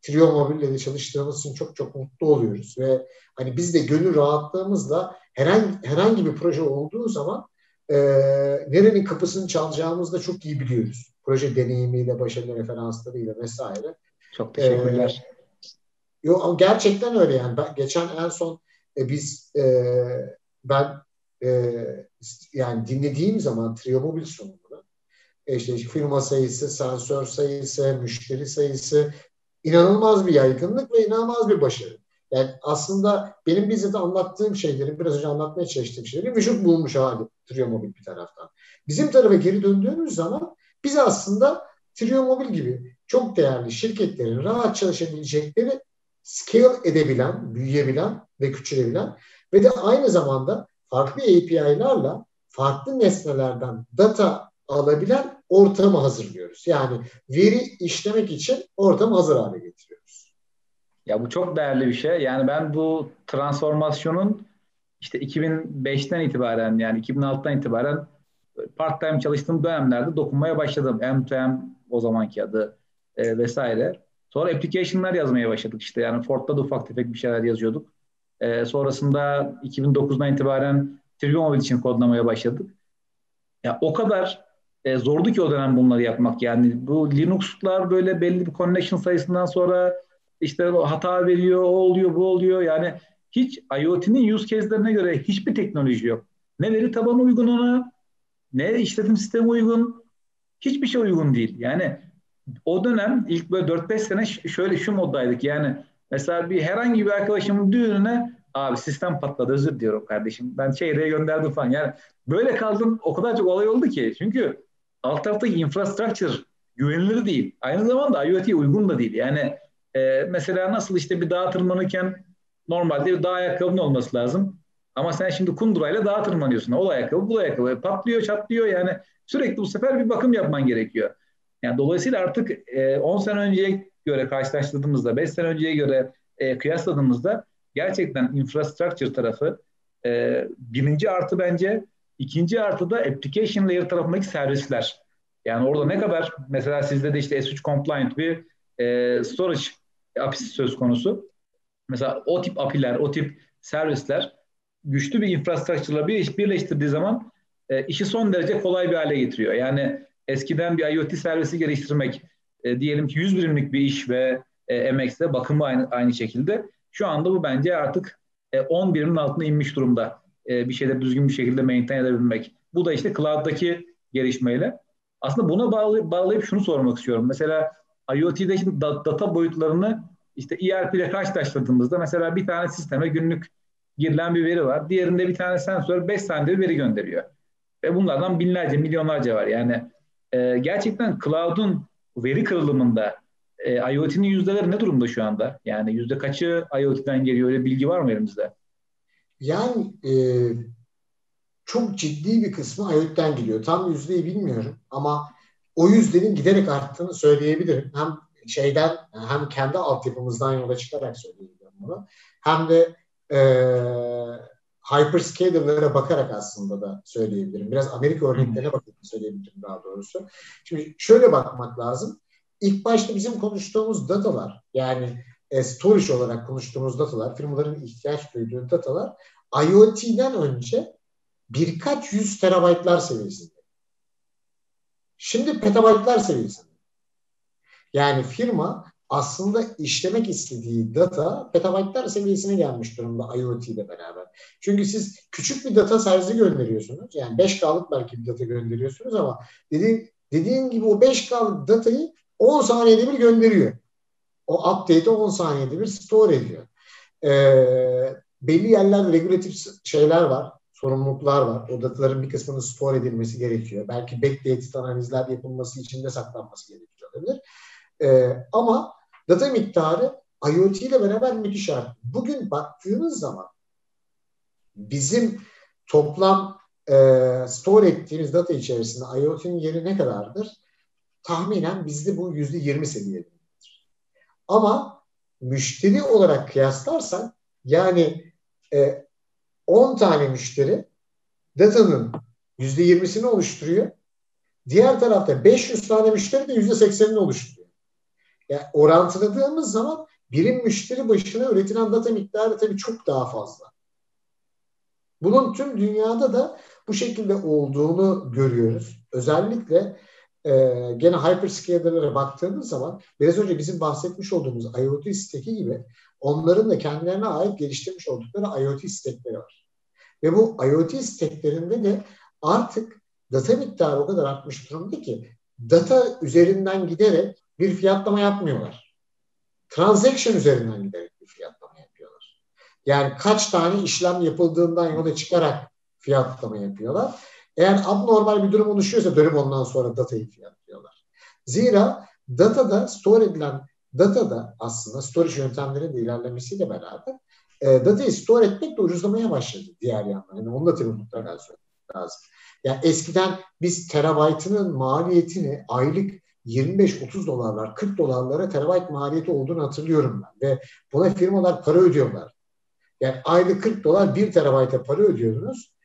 Speaker 2: Trio Mobil'le de çalıştığımız için çok çok mutlu oluyoruz ve hani biz de gönül rahatlığımızla herhangi herhangi bir proje olduğu zaman e, nerenin kapısını çalacağımızı da çok iyi biliyoruz. Proje deneyimiyle, başarılı referanslarıyla vesaire.
Speaker 3: Çok teşekkürler. Ee,
Speaker 2: yo, gerçekten öyle yani. Ben, geçen en son e, biz e, ben e, yani dinlediğim zaman Trio Mobil sunumunu işte firma sayısı, sensör sayısı, müşteri sayısı inanılmaz bir yaygınlık ve inanılmaz bir başarı. Yani aslında benim bizzat anlattığım şeyleri, biraz önce anlatmaya çalıştığım şeyleri vücut bulmuş hali Triomobil bir taraftan. Bizim tarafa geri döndüğümüz zaman biz aslında Triomobil gibi çok değerli şirketlerin rahat çalışabilecekleri scale edebilen, büyüyebilen ve küçülebilen ve de aynı zamanda farklı API'larla farklı nesnelerden data alabilen ortamı hazırlıyoruz. Yani veri işlemek için ortamı hazır hale getiriyoruz.
Speaker 3: Ya bu çok değerli bir şey. Yani ben bu transformasyonun işte 2005'ten itibaren yani 2006'dan itibaren part time çalıştığım dönemlerde dokunmaya başladım. M2M o zamanki adı e, vesaire. Sonra application'lar yazmaya başladık işte. Yani Ford'da da ufak tefek bir şeyler yazıyorduk. E, sonrasında 2009'dan itibaren Trigomobil için kodlamaya başladık. Ya o kadar e, zordu ki o dönem bunları yapmak. Yani bu Linux'lar böyle belli bir connection sayısından sonra işte hata veriyor, o oluyor, bu oluyor. Yani hiç IoT'nin use case'lerine göre hiçbir teknoloji yok. Ne veri tabanı uygun ona, ne işletim sistemi uygun, hiçbir şey uygun değil. Yani o dönem ilk böyle 4-5 sene şöyle şu moddaydık. Yani mesela bir herhangi bir arkadaşımın düğününe abi sistem patladı özür diyorum kardeşim. Ben çeyreğe gönderdim falan. Yani böyle kaldım o kadar çok olay oldu ki. Çünkü alt taraftaki infrastructure güvenilir değil. Aynı zamanda IoT'ye uygun da değil. Yani e, mesela nasıl işte bir dağa tırmanırken normalde bir dağ ayakkabının olması lazım. Ama sen şimdi kundurayla dağa tırmanıyorsun. O ayakkabı bu ayakkabı. Patlıyor çatlıyor yani sürekli bu sefer bir bakım yapman gerekiyor. Yani dolayısıyla artık e, 10 sene önceye göre karşılaştırdığımızda, 5 sene önceye göre e, kıyasladığımızda gerçekten infrastructure tarafı e, birinci artı bence ikinci artı da application layer tarafındaki servisler. Yani orada ne kadar mesela sizde de işte S3 compliant bir e, storage API'si söz konusu. Mesela o tip API'ler, o tip servisler güçlü bir infrastructure'la bir iş birleştirdiği zaman e, işi son derece kolay bir hale getiriyor. Yani eskiden bir IoT servisi geliştirmek e, diyelim ki 100 birimlik bir iş ve e, MX'de bakımı aynı, aynı şekilde. Şu anda bu bence artık e, 10 birimin altına inmiş durumda. E, bir şeyleri düzgün bir şekilde maintain edebilmek. Bu da işte cloud'daki gelişmeyle. Aslında buna bağlı, bağlayıp şunu sormak istiyorum. Mesela IoT'de şimdi data boyutlarını işte ERP ile karşılaştırdığımızda mesela bir tane sisteme günlük girilen bir veri var. Diğerinde bir tane sensör 5 saniyede bir veri gönderiyor. Ve bunlardan binlerce, milyonlarca var. Yani e, gerçekten cloud'un veri kırılımında e, IoT'nin yüzdeleri ne durumda şu anda? Yani yüzde kaçı IoT'den geliyor? Öyle bilgi var mı elimizde?
Speaker 2: Yani e, çok ciddi bir kısmı IoT'den geliyor. Tam yüzdeyi bilmiyorum ama o yüzdenin giderek arttığını söyleyebilirim. Hem şeyden hem kendi altyapımızdan yola çıkarak söyleyebilirim bunu. Hem de e, hyperscaler'lara bakarak aslında da söyleyebilirim. Biraz Amerika örneklerine bakarak söyleyebilirim daha doğrusu. Şimdi şöyle bakmak lazım. İlk başta bizim konuştuğumuz datalar yani e, storage olarak konuştuğumuz datalar, firmaların ihtiyaç duyduğu datalar IoT'den önce birkaç yüz terabaytlar seviyesinde. Şimdi petabaytlar seviyesinde. Yani firma aslında işlemek istediği data petabaytlar seviyesine gelmiş durumda IoT ile beraber. Çünkü siz küçük bir data size'ı gönderiyorsunuz. Yani 5K'lık belki bir data gönderiyorsunuz ama dediğin, dediğin gibi o 5K'lık datayı 10 saniyede bir gönderiyor. O update'i 10 saniyede bir store ediyor. Ee, belli yerlerde regülatif şeyler var, sorumluluklar var. O dataların bir kısmının store edilmesi gerekiyor. Belki backdated analizler yapılması için de saklanması gerekiyor olabilir. Ee, ama data miktarı IoT ile beraber müthiş arttı. Bugün baktığınız zaman bizim toplam e, store ettiğimiz data içerisinde IoT'nin yeri ne kadardır? Tahminen bizde bu yüzde yirmi seviyededir. Ama müşteri olarak kıyaslarsak yani e, 10 tane müşteri datanın yüzde yirmisini oluşturuyor. Diğer tarafta 500 tane müşteri de yüzde seksenini oluşturuyor. Yani orantıladığımız zaman birim müşteri başına üretilen data miktarı tabii çok daha fazla. Bunun tüm dünyada da bu şekilde olduğunu görüyoruz. Özellikle e, gene hyperscaler'lara baktığımız zaman biraz önce bizim bahsetmiş olduğumuz IoT steki gibi onların da kendilerine ait geliştirmiş oldukları IoT stekleri var. Ve bu IoT steklerinde de artık data miktarı o kadar artmış durumda ki data üzerinden giderek bir fiyatlama yapmıyorlar. Transaction üzerinden giderek bir fiyatlama yapıyorlar. Yani kaç tane işlem yapıldığından yola çıkarak fiyatlama yapıyorlar. Eğer abnormal bir durum oluşuyorsa dönüp ondan sonra datayı fiyatlıyorlar. Zira datada store edilen datada aslında storage yöntemlerinin de ilerlemesiyle beraber e, datayı store etmek de ucuzlamaya başladı diğer yandan. Yani onu da tabii mutlaka söylemek lazım. Yani eskiden biz terabaytının maliyetini aylık 25-30 dolarlar, 40 dolarlara terabayt maliyeti olduğunu hatırlıyorum ben. Ve buna firmalar para ödüyorlar. Yani aylık 40 dolar 1 terabayta para ödüyordunuz.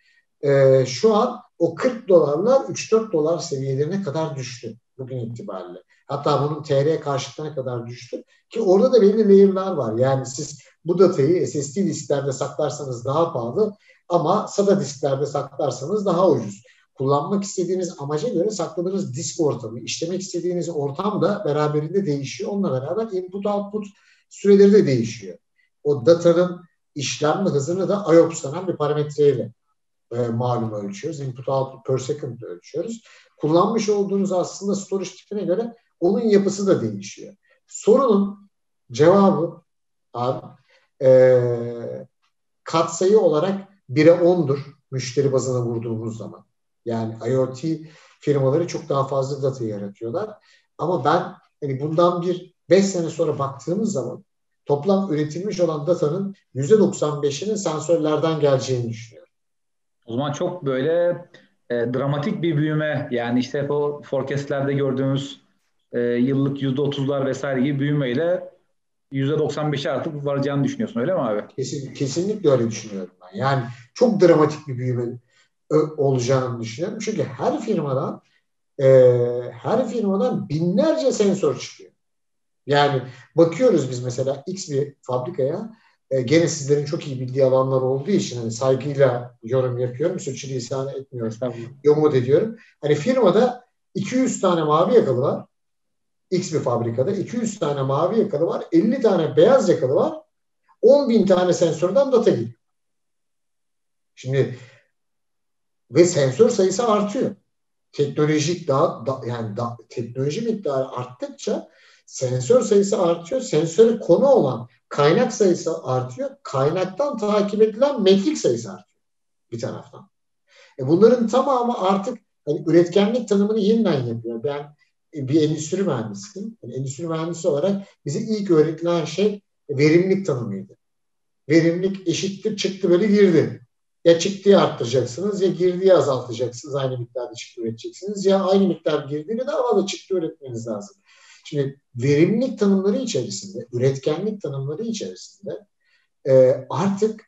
Speaker 2: Ee, şu an o 40 dolarlar 3-4 dolar seviyelerine kadar düştü bugün itibariyle. Hatta bunun TR karşılıklarına kadar düştü. Ki orada da belli layer'lar var. Yani siz bu datayı SSD disklerde saklarsanız daha pahalı ama SATA disklerde saklarsanız daha ucuz. Kullanmak istediğiniz amaca göre sakladığınız disk ortamı, işlemek istediğiniz ortam da beraberinde değişiyor. Onunla beraber input output süreleri de değişiyor. O datanın işlenme hızını da IOPS denen bir parametreyle e, malum ölçüyoruz. Input output per second ölçüyoruz. Kullanmış olduğunuz aslında storage tipine göre onun yapısı da değişiyor. Sorunun cevabı abi e, katsayı olarak 1'e 10'dur müşteri bazına vurduğumuz zaman. Yani IoT firmaları çok daha fazla data yaratıyorlar. Ama ben hani bundan bir 5 sene sonra baktığımız zaman toplam üretilmiş olan datanın %95'inin sensörlerden geleceğini düşünüyorum.
Speaker 3: O zaman çok böyle e, dramatik bir büyüme yani işte o forecastlerde gördüğümüz e, yıllık %30'lar vesaire gibi büyümeyle %95'e artık varacağını düşünüyorsun öyle mi abi?
Speaker 2: Kesin, kesinlikle öyle düşünüyorum ben. Yani çok dramatik bir büyüme olacağını düşünüyorum. Çünkü her firmadan e, her firmadan binlerce sensör çıkıyor. Yani bakıyoruz biz mesela X bir fabrikaya e, gene sizlerin çok iyi bildiği alanlar olduğu için hani saygıyla yorum yapıyorum. Sürçülisan etmiyorum. Umut ediyorum. Hani firmada 200 tane mavi yakalı var. X bir fabrikada 200 tane mavi yakalı var. 50 tane beyaz yakalı var. 10 bin tane sensörden data geliyor. Şimdi ve sensör sayısı artıyor. Teknolojik daha da, yani da, teknoloji miktarı arttıkça sensör sayısı artıyor. Sensöre konu olan kaynak sayısı artıyor. Kaynaktan takip edilen metrik sayısı artıyor bir taraftan. E bunların tamamı artık hani üretkenlik tanımını yeniden yapıyor. Ben bir endüstri mühendisiyim. Yani endüstri mühendisi olarak bize ilk öğretilen şey verimlilik tanımıydı. Verimlilik eşittir çıktı böyle girdi. Ya çıktıyı arttıracaksınız ya girdiği azaltacaksınız. Aynı miktarda çıktı üreteceksiniz. Ya aynı miktar girdiğini daha fazla çıktı üretmeniz lazım. Şimdi verimlilik tanımları içerisinde, üretkenlik tanımları içerisinde e, artık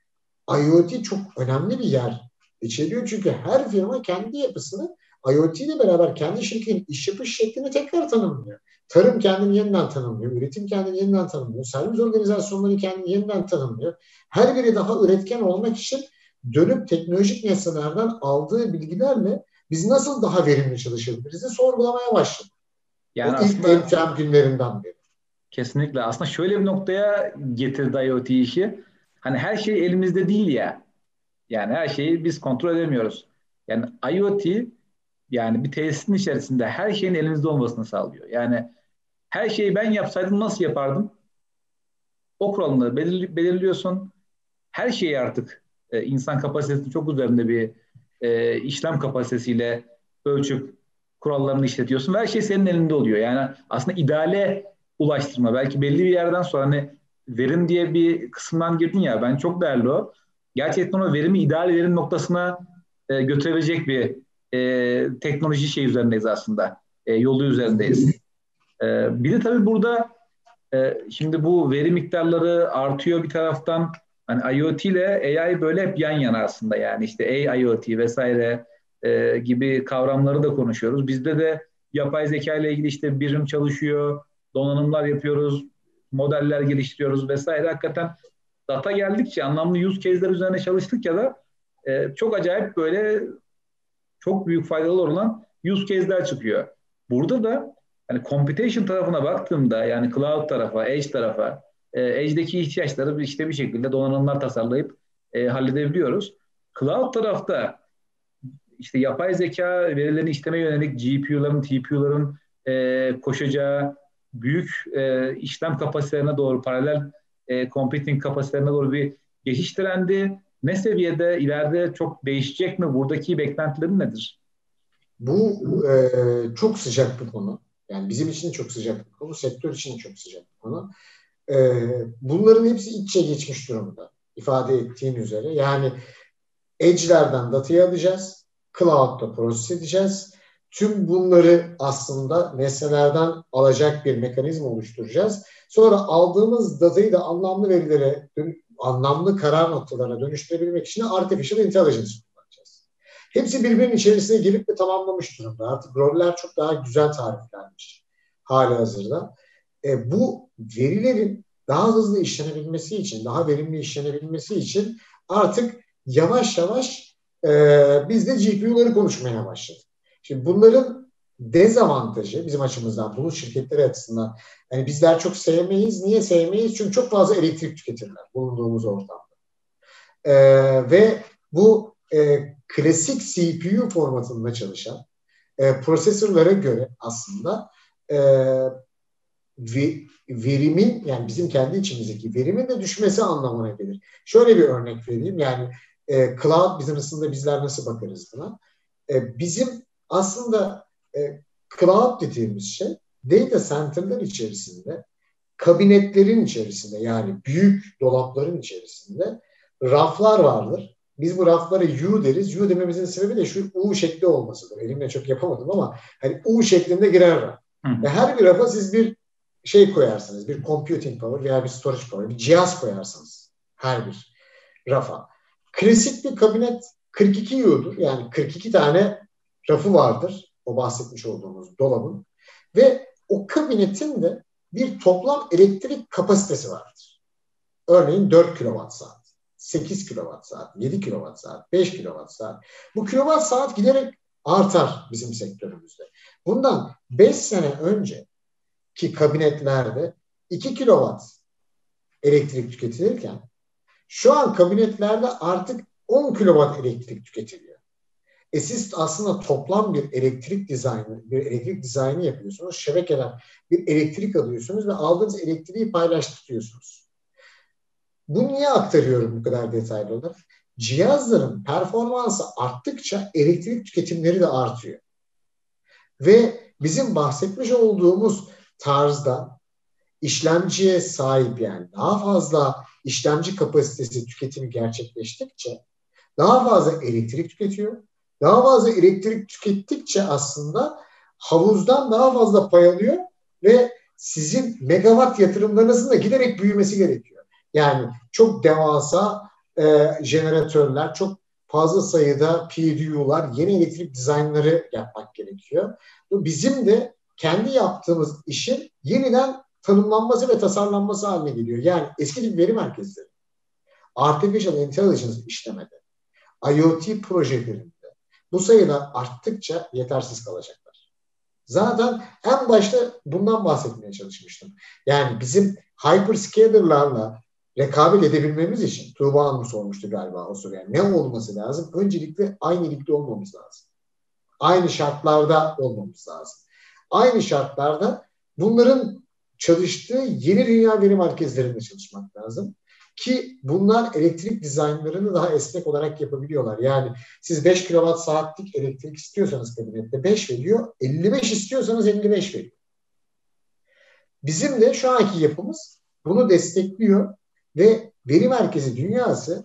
Speaker 2: IoT çok önemli bir yer içeriyor. Çünkü her firma kendi yapısını IoT ile beraber kendi şirketin iş yapış şeklini tekrar tanımlıyor. Tarım kendini yeniden tanımlıyor, üretim kendini yeniden tanımlıyor, servis organizasyonları kendini yeniden tanımlıyor. Her biri daha üretken olmak için dönüp teknolojik nesnelerden aldığı bilgilerle biz nasıl daha verimli çalışabiliriz sorgulamaya başladı. Yani o ilk imkan günlerinden beri.
Speaker 3: Kesinlikle. Aslında şöyle bir noktaya getirdi IoT işi. Hani her şey elimizde değil ya. Yani her şeyi biz kontrol edemiyoruz. Yani IoT yani bir tesisin içerisinde her şeyin elinizde olmasını sağlıyor. Yani her şeyi ben yapsaydım nasıl yapardım? O kuralları belir, belirliyorsun. Her şeyi artık e, insan kapasitesi çok üzerinde bir e, işlem kapasitesiyle ölçüp kurallarını işletiyorsun. Her şey senin elinde oluyor. Yani aslında ideale ulaştırma. Belki belli bir yerden sonra hani verim diye bir kısımdan girdin ya ben çok değerli o. Gerçekten o verimi ideal verim noktasına e, götürebilecek bir e, teknoloji şey üzerindeyiz aslında. E, yolu üzerindeyiz. E, bir de tabii burada e, şimdi bu veri miktarları artıyor bir taraftan. Hani IoT ile AI böyle hep yan yana aslında yani işte AIoT vesaire e, gibi kavramları da konuşuyoruz. Bizde de yapay zeka ile ilgili işte birim çalışıyor. donanımlar yapıyoruz, modeller geliştiriyoruz vesaire. Hakikaten data geldikçe anlamlı use case'ler üzerine çalıştıkça da e, çok acayip böyle çok büyük faydalı olan use case'ler çıkıyor. Burada da hani computation tarafına baktığımda yani cloud tarafa, edge tarafa, e, edge'deki ihtiyaçları işte bir şekilde donanımlar tasarlayıp e, halledebiliyoruz. Cloud tarafta işte yapay zeka verilerini işleme yönelik GPU'ların, TPU'ların e, koşacağı büyük e, işlem kapasitelerine doğru, paralel e, computing kapasitelerine doğru bir geçiş trendi ne seviyede, ileride çok değişecek mi? Buradaki beklentilerin nedir?
Speaker 2: Bu e, çok sıcak bir konu. Yani bizim için çok sıcak bir konu, sektör için çok sıcak bir konu. E, bunların hepsi içe geçmiş durumda. ifade ettiğin üzere. Yani edge'lerden datayı alacağız, cloud'da proses edeceğiz. Tüm bunları aslında nesnelerden alacak bir mekanizma oluşturacağız. Sonra aldığımız datayı da anlamlı verilere, anlamlı karar noktalarına dönüştürebilmek için artificial intelligence kullanacağız. Hepsi birbirinin içerisine girip ve tamamlamış durumda. Artık roller çok daha güzel tariflenmiş hali hazırda. E, bu verilerin daha hızlı işlenebilmesi için, daha verimli işlenebilmesi için artık yavaş yavaş e, biz de GPU'ları konuşmaya başladık. Şimdi bunların dezavantajı bizim açımızdan, bulut şirketleri açısından yani bizler çok sevmeyiz. Niye sevmeyiz? Çünkü çok fazla elektrik tüketirler bulunduğumuz ortamda. Ee, ve bu e, klasik CPU formatında çalışan e, prosesörlere göre aslında e, verimin yani bizim kendi içimizdeki verimin de düşmesi anlamına gelir. Şöyle bir örnek vereyim yani e, cloud business'ında bizler nasıl bakarız buna? E, bizim aslında e, cloud dediğimiz şey data center'lar içerisinde kabinetlerin içerisinde yani büyük dolapların içerisinde raflar vardır. Biz bu raflara U deriz. U dememizin sebebi de şu U şekli olmasıdır. Elimle çok yapamadım ama hani U şeklinde girer raf. Hı. Ve her bir rafa siz bir şey koyarsınız. Bir computing power veya bir storage power, bir cihaz koyarsınız. Her bir rafa. Klasik bir kabinet 42 U'dur. Yani 42 tane rafı vardır. O bahsetmiş olduğumuz dolabın. Ve o kabinetin de bir toplam elektrik kapasitesi vardır. Örneğin 4 kilowatt saat, 8 kilowatt saat, 7 kilowatt saat, 5 kilowatt saat. Bu kilowatt saat giderek artar bizim sektörümüzde. Bundan 5 sene önce ki kabinetlerde 2 kilowatt elektrik tüketilirken şu an kabinetlerde artık 10 kilowatt elektrik tüketiliyor. E siz aslında toplam bir elektrik dizaynı, bir elektrik dizaynı yapıyorsunuz. Şebekeden bir elektrik alıyorsunuz ve aldığınız elektriği paylaştırıyorsunuz. Bunu niye aktarıyorum bu kadar detaylı olarak? Cihazların performansı arttıkça elektrik tüketimleri de artıyor. Ve bizim bahsetmiş olduğumuz tarzda işlemciye sahip yani daha fazla işlemci kapasitesi tüketimi gerçekleştikçe daha fazla elektrik tüketiyor daha fazla elektrik tükettikçe aslında havuzdan daha fazla pay alıyor ve sizin megawatt yatırımlarınızın da giderek büyümesi gerekiyor. Yani çok devasa e, jeneratörler, çok fazla sayıda PDU'lar, yeni elektrik dizaynları yapmak gerekiyor. Bizim de kendi yaptığımız işin yeniden tanımlanması ve tasarlanması haline geliyor. Yani eski tip veri merkezleri, artificial intelligence işlemede, IoT projelerinde, bu sayılar arttıkça yetersiz kalacaklar. Zaten en başta bundan bahsetmeye çalışmıştım. Yani bizim hyperscaler'larla rekabet edebilmemiz için Tuğba Hanım sormuştu galiba o soruya. Yani ne olması lazım? Öncelikle aynı ligde olmamız lazım. Aynı şartlarda olmamız lazım. Aynı şartlarda bunların çalıştığı yeni dünya veri merkezlerinde çalışmak lazım. Ki bunlar elektrik dizaynlarını daha esnek olarak yapabiliyorlar. Yani siz 5 kWh saatlik elektrik istiyorsanız kabinette 5 veriyor, 55 istiyorsanız 55 veriyor. Bizim de şu anki yapımız bunu destekliyor ve veri merkezi dünyası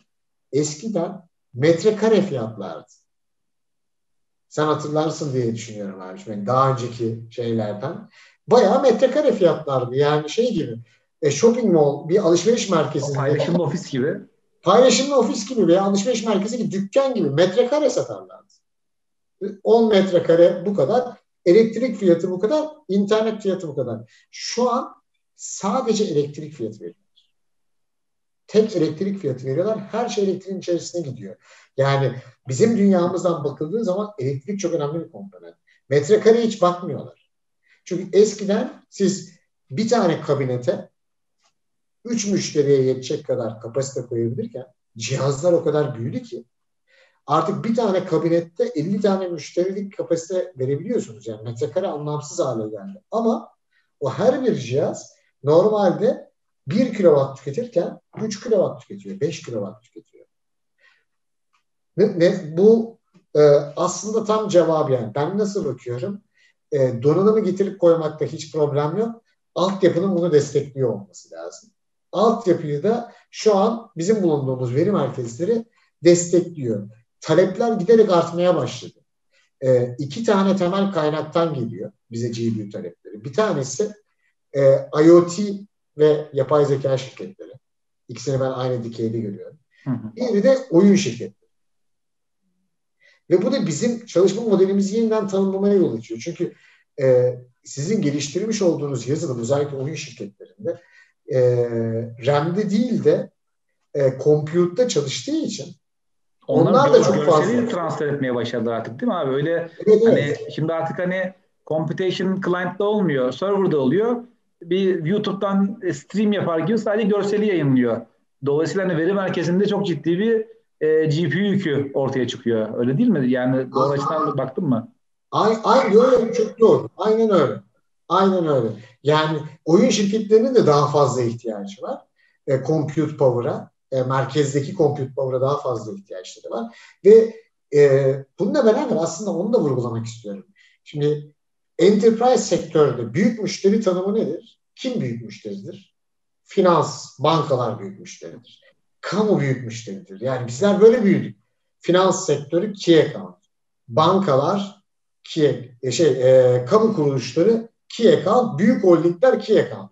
Speaker 2: eskiden metrekare fiyatlardı. Sen hatırlarsın diye düşünüyorum abi. Yani daha önceki şeylerden. Bayağı metrekare fiyatlardı. Yani şey gibi e, shopping mall, bir alışveriş merkezinde.
Speaker 3: Paylaşımlı ofis gibi.
Speaker 2: Paylaşımlı ofis gibi veya alışveriş merkezi gibi dükkan gibi metrekare satarlardı. 10 metrekare bu kadar. elektrik fiyatı bu kadar, internet fiyatı bu kadar. Şu an sadece elektrik fiyatı veriyorlar. Tek elektrik fiyatı veriyorlar. Her şey elektriğin içerisine gidiyor. Yani bizim dünyamızdan bakıldığı zaman elektrik çok önemli bir komponent. Metrekareye hiç bakmıyorlar. Çünkü eskiden siz bir tane kabinete üç müşteriye yetecek kadar kapasite koyabilirken cihazlar o kadar büyüdü ki artık bir tane kabinette 50 tane müşterilik kapasite verebiliyorsunuz. Yani metrekare anlamsız hale geldi. Ama o her bir cihaz normalde 1 kilowatt tüketirken 3 kilowatt tüketiyor, 5 kilowatt tüketiyor. Ne, ne, bu e, aslında tam cevap yani. Ben nasıl bakıyorum? E, donanımı getirip koymakta hiç problem yok. Altyapının bunu destekliyor olması lazım. Altyapıyı da şu an bizim bulunduğumuz veri merkezleri destekliyor. Talepler giderek artmaya başladı. E, iki tane temel kaynaktan geliyor bize GPU talepleri. Bir tanesi e, IoT ve yapay zeka şirketleri. İkisini ben aynı dikeyde görüyorum. Hı Diğeri de oyun şirketleri. Ve bu da bizim çalışma modelimizi yeniden tanımlamaya yol açıyor. Çünkü e, sizin geliştirmiş olduğunuz yazılım özellikle oyun şirketlerinde e, RAM'de değil de e, compute'da çalıştığı için onlar, onlar da çok fazla.
Speaker 3: transfer etmeye başladılar artık değil mi abi? Öyle evet, hani evet. şimdi artık hani computation client'da olmuyor, server'da oluyor. Bir YouTube'dan stream yapar gibi sadece görseli yayınlıyor. Dolayısıyla hani veri merkezinde çok ciddi bir e, GPU yükü ortaya çıkıyor. Öyle değil mi? Yani doğru açıdan baktın mı?
Speaker 2: Aynen öyle. Çok doğru. Aynen öyle. Aynen öyle. Yani oyun şirketlerinin de daha fazla ihtiyacı var. E, compute power'a, e, merkezdeki compute power'a daha fazla ihtiyaçları var. Ve e, bununla beraber aslında onu da vurgulamak istiyorum. Şimdi enterprise sektörde büyük müşteri tanımı nedir? Kim büyük müşteridir? Finans, bankalar büyük müşteridir. Kamu büyük müşteridir. Yani bizler böyle büyüdük. Finans sektörü key account. Bankalar key, e, şey, e, kamu kuruluşları key account, büyük holdingler key account.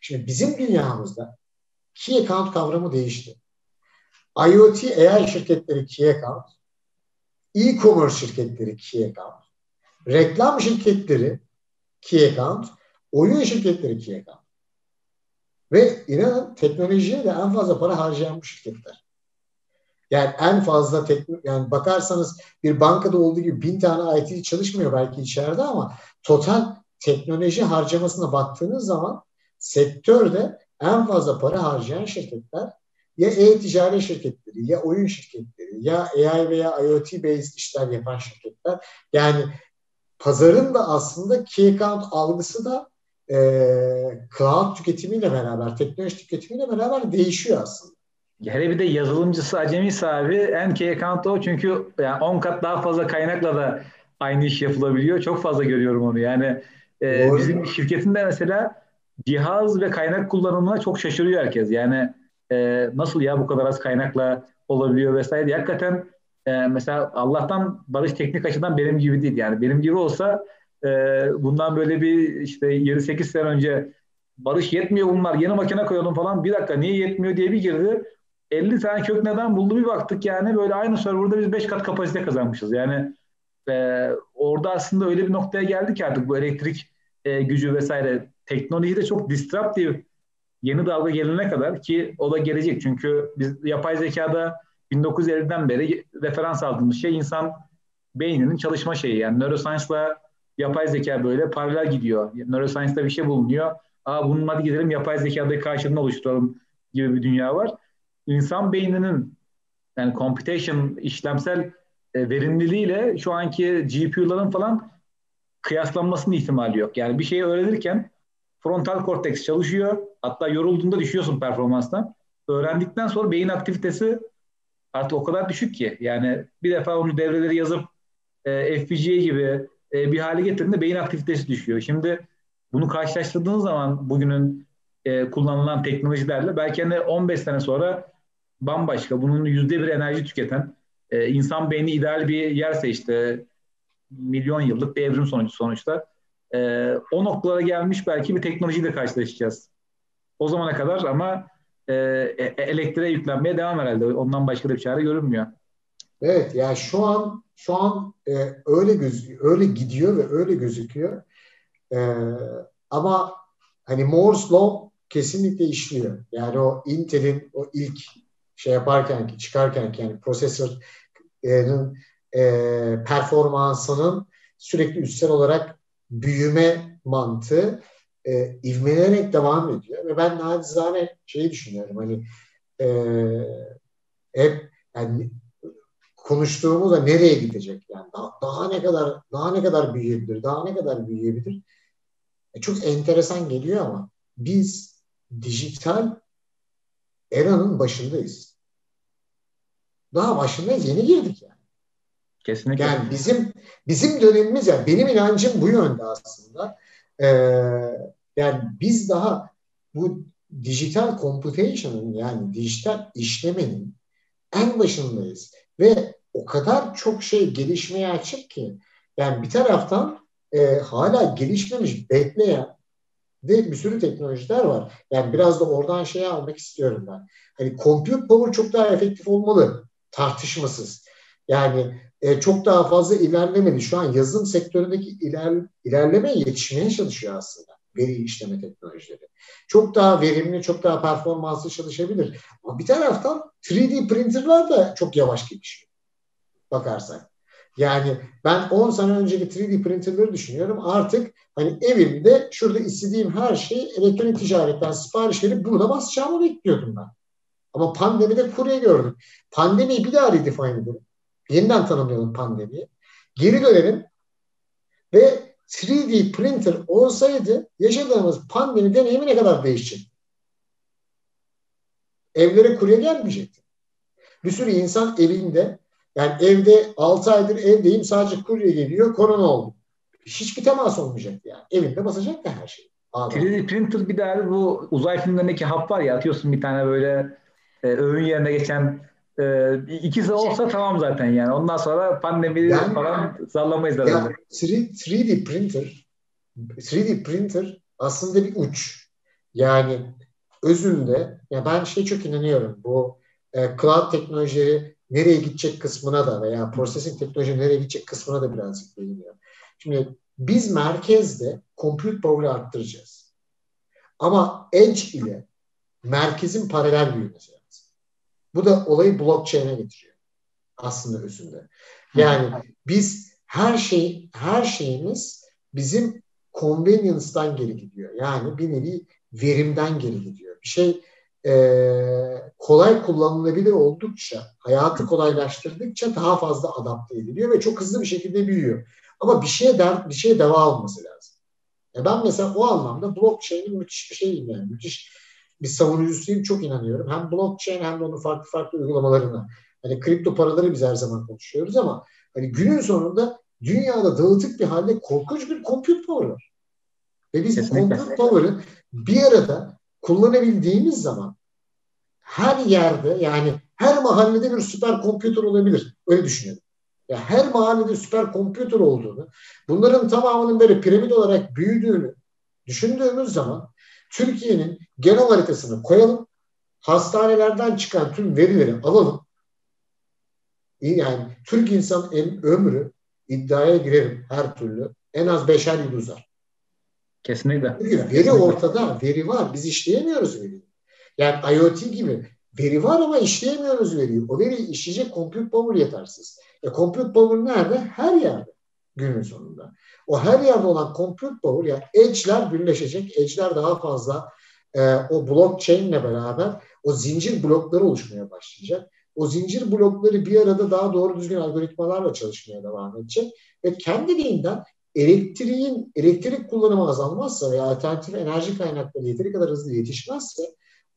Speaker 2: Şimdi bizim dünyamızda key account kavramı değişti. IoT AI şirketleri key account, e-commerce şirketleri key account, reklam şirketleri key account, oyun şirketleri key account. Ve inanın teknolojiye de en fazla para harcayan bu şirketler. Yani en fazla teknik yani bakarsanız bir bankada olduğu gibi bin tane IT çalışmıyor belki içeride ama total teknoloji harcamasına baktığınız zaman sektörde en fazla para harcayan şirketler ya e-ticaret şirketleri, ya oyun şirketleri, ya AI veya IoT based işler yapan şirketler. Yani pazarın da aslında key account algısı da e, cloud tüketimiyle beraber, teknoloji tüketimiyle beraber değişiyor aslında.
Speaker 3: Hele bir de yazılımcısı acemi sahibi en key account o çünkü yani 10 kat daha fazla kaynakla da aynı iş yapılabiliyor. Çok fazla görüyorum onu. Yani e, bizim şirketinde mesela cihaz ve kaynak kullanımına çok şaşırıyor herkes. Yani e, nasıl ya bu kadar az kaynakla olabiliyor vesaire. Hakikaten e, mesela Allah'tan Barış teknik açıdan benim gibi değil. Yani benim gibi olsa e, bundan böyle bir işte 7-8 sene önce Barış yetmiyor bunlar yeni makine koyalım falan. Bir dakika niye yetmiyor diye bir girdi. 50 tane kök neden buldu bir baktık yani böyle aynı serverda biz 5 kat kapasite kazanmışız. Yani e, orada aslında öyle bir noktaya geldik artık bu elektrik e, gücü vesaire teknoloji de çok disruptive yeni dalga gelene kadar ki o da gelecek. Çünkü biz yapay zekada 1950'den beri referans aldığımız şey insan beyninin çalışma şeyi. Yani neuroscience'la yapay zeka böyle paralel gidiyor. Neuroscience'da bir şey bulunuyor. Aa bunun hadi gidelim yapay zekada karşılığını oluşturalım gibi bir dünya var. İnsan beyninin yani computation işlemsel e, verimliliğiyle şu anki GPU'ların falan kıyaslanmasının ihtimali yok. Yani bir şeyi öğrenirken frontal korteks çalışıyor. Hatta yorulduğunda düşüyorsun performanstan. Öğrendikten sonra beyin aktivitesi artık o kadar düşük ki. Yani bir defa onu devreleri yazıp e, FPGA gibi e, bir hale getirdiğinde beyin aktivitesi düşüyor. Şimdi bunu karşılaştırdığınız zaman bugünün e, kullanılan teknolojilerle belki hani 15 sene sonra bambaşka bunun yüzde bir enerji tüketen e, insan beyni ideal bir yerse işte milyon yıllık bir evrim sonucu sonuçta e, o noktalara gelmiş belki bir teknolojiyle karşılaşacağız. O zamana kadar ama e, e, elektriğe yüklenmeye devam herhalde. Ondan başka da bir çare görünmüyor.
Speaker 2: Evet yani şu an şu an e, öyle göz öyle gidiyor ve öyle gözüküyor. E, ama hani Moore's Law kesinlikle işliyor. Yani o Intel'in o ilk şey yaparken çıkarken yani prosesörün e, performansının sürekli üstsel olarak büyüme mantığı e, ivmelenerek devam ediyor ve ben nacizane şeyi düşünüyorum hani e, hep yani konuştuğumuzda nereye gidecek yani daha, daha ne kadar daha ne kadar büyüyebilir daha ne kadar büyüyebilir e, çok enteresan geliyor ama biz dijital eranın başındayız. Daha başındayız. Yeni girdik yani.
Speaker 3: Kesinlikle.
Speaker 2: Yani bizim bizim dönemimiz yani benim inancım bu yönde aslında. Ee, yani biz daha bu dijital computation'ın yani dijital işlemenin en başındayız. Ve o kadar çok şey gelişmeye açık ki yani bir taraftan e, hala gelişmemiş, bekleyen ve bir sürü teknolojiler var. Yani biraz da oradan şey almak istiyorum ben. Hani compute power çok daha efektif olmalı. Tartışmasız. Yani e, çok daha fazla ilerlemeli. Şu an yazılım sektöründeki iler, ilerlemeye yetişmeye çalışıyor aslında veri işleme teknolojileri. Çok daha verimli, çok daha performanslı çalışabilir. Ama bir taraftan 3D printerlar da çok yavaş gelişiyor. Bakarsak. Yani ben 10 sene önceki 3D printerları düşünüyorum. Artık hani evimde şurada istediğim her şeyi elektronik ticaretten sipariş verip burada basacağımı bekliyordum ben. Ama pandemide kurye gördüm. Pandemiyi bir daha redefine edelim. Yeniden tanımlayalım pandemiyi. Geri dönelim ve 3D printer olsaydı yaşadığımız pandemi deneyimi ne kadar değişecek? Evlere kurye gelmeyecekti. Bir sürü insan evinde yani evde 6 aydır evdeyim sadece kurye geliyor korona oldu. Hiçbir temas olmayacak yani. Evinde basacak da her şey.
Speaker 3: 3D printer bir daha bu uzay filmlerindeki hap var ya atıyorsun bir tane böyle e, öğün yerine geçen e, ikisi olsa tamam zaten yani. Ondan sonra pandemi yani, falan sallamayız herhalde.
Speaker 2: 3D printer 3D printer aslında bir uç. Yani özünde ya ben şey çok inanıyorum bu e, cloud teknolojileri nereye gidecek kısmına da veya processing teknoloji nereye gidecek kısmına da birazcık değiniyor. Şimdi biz merkezde compute power'ı arttıracağız. Ama edge ile merkezin paralel büyümesi. Bu da olayı blockchain'e getiriyor. Aslında özünde. Yani biz her şey her şeyimiz bizim convenience'dan geri gidiyor. Yani bir nevi verimden geri gidiyor. Bir şey e, kolay kullanılabilir oldukça, hayatı kolaylaştırdıkça daha fazla adapte ediliyor ve çok hızlı bir şekilde büyüyor. Ama bir şeye der, bir şeye deva alması lazım. Ya ben mesela o anlamda blockchain'in müthiş bir şeyim yani. Müthiş bir savunucusuyum. Çok inanıyorum. Hem blockchain hem de onun farklı farklı uygulamalarına. Hani kripto paraları biz her zaman konuşuyoruz ama hani günün sonunda dünyada dağıtık bir halde korkunç bir compute power var. Ve biz Kesinlikle. compute power'ı bir arada kullanabildiğimiz zaman her yerde yani her mahallede bir süper kompütür olabilir. Öyle düşünüyorum. Ya her mahallede süper kompütür olduğunu, bunların tamamının böyle piramit olarak büyüdüğünü düşündüğümüz zaman Türkiye'nin genel haritasını koyalım. Hastanelerden çıkan tüm verileri alalım. Yani Türk insan ömrü iddiaya girerim her türlü. En az beşer yıl uzar.
Speaker 3: Kesinlikle.
Speaker 2: Çünkü veri Kesinlikle. ortada, veri var. Biz işleyemiyoruz veriyi. Yani IoT gibi veri var ama işleyemiyoruz veriyi. O veriyi işleyecek compute power yetersiz. E compute power nerede? Her yerde günün sonunda. O her yerde olan compute power yani edge'ler birleşecek. Edge'ler daha fazla e, o blockchain ile beraber o zincir blokları oluşmaya başlayacak. O zincir blokları bir arada daha doğru düzgün algoritmalarla çalışmaya devam edecek ve kendiliğinden elektriğin elektrik kullanımı azalmazsa veya alternatif enerji kaynakları yeteri kadar hızlı yetişmezse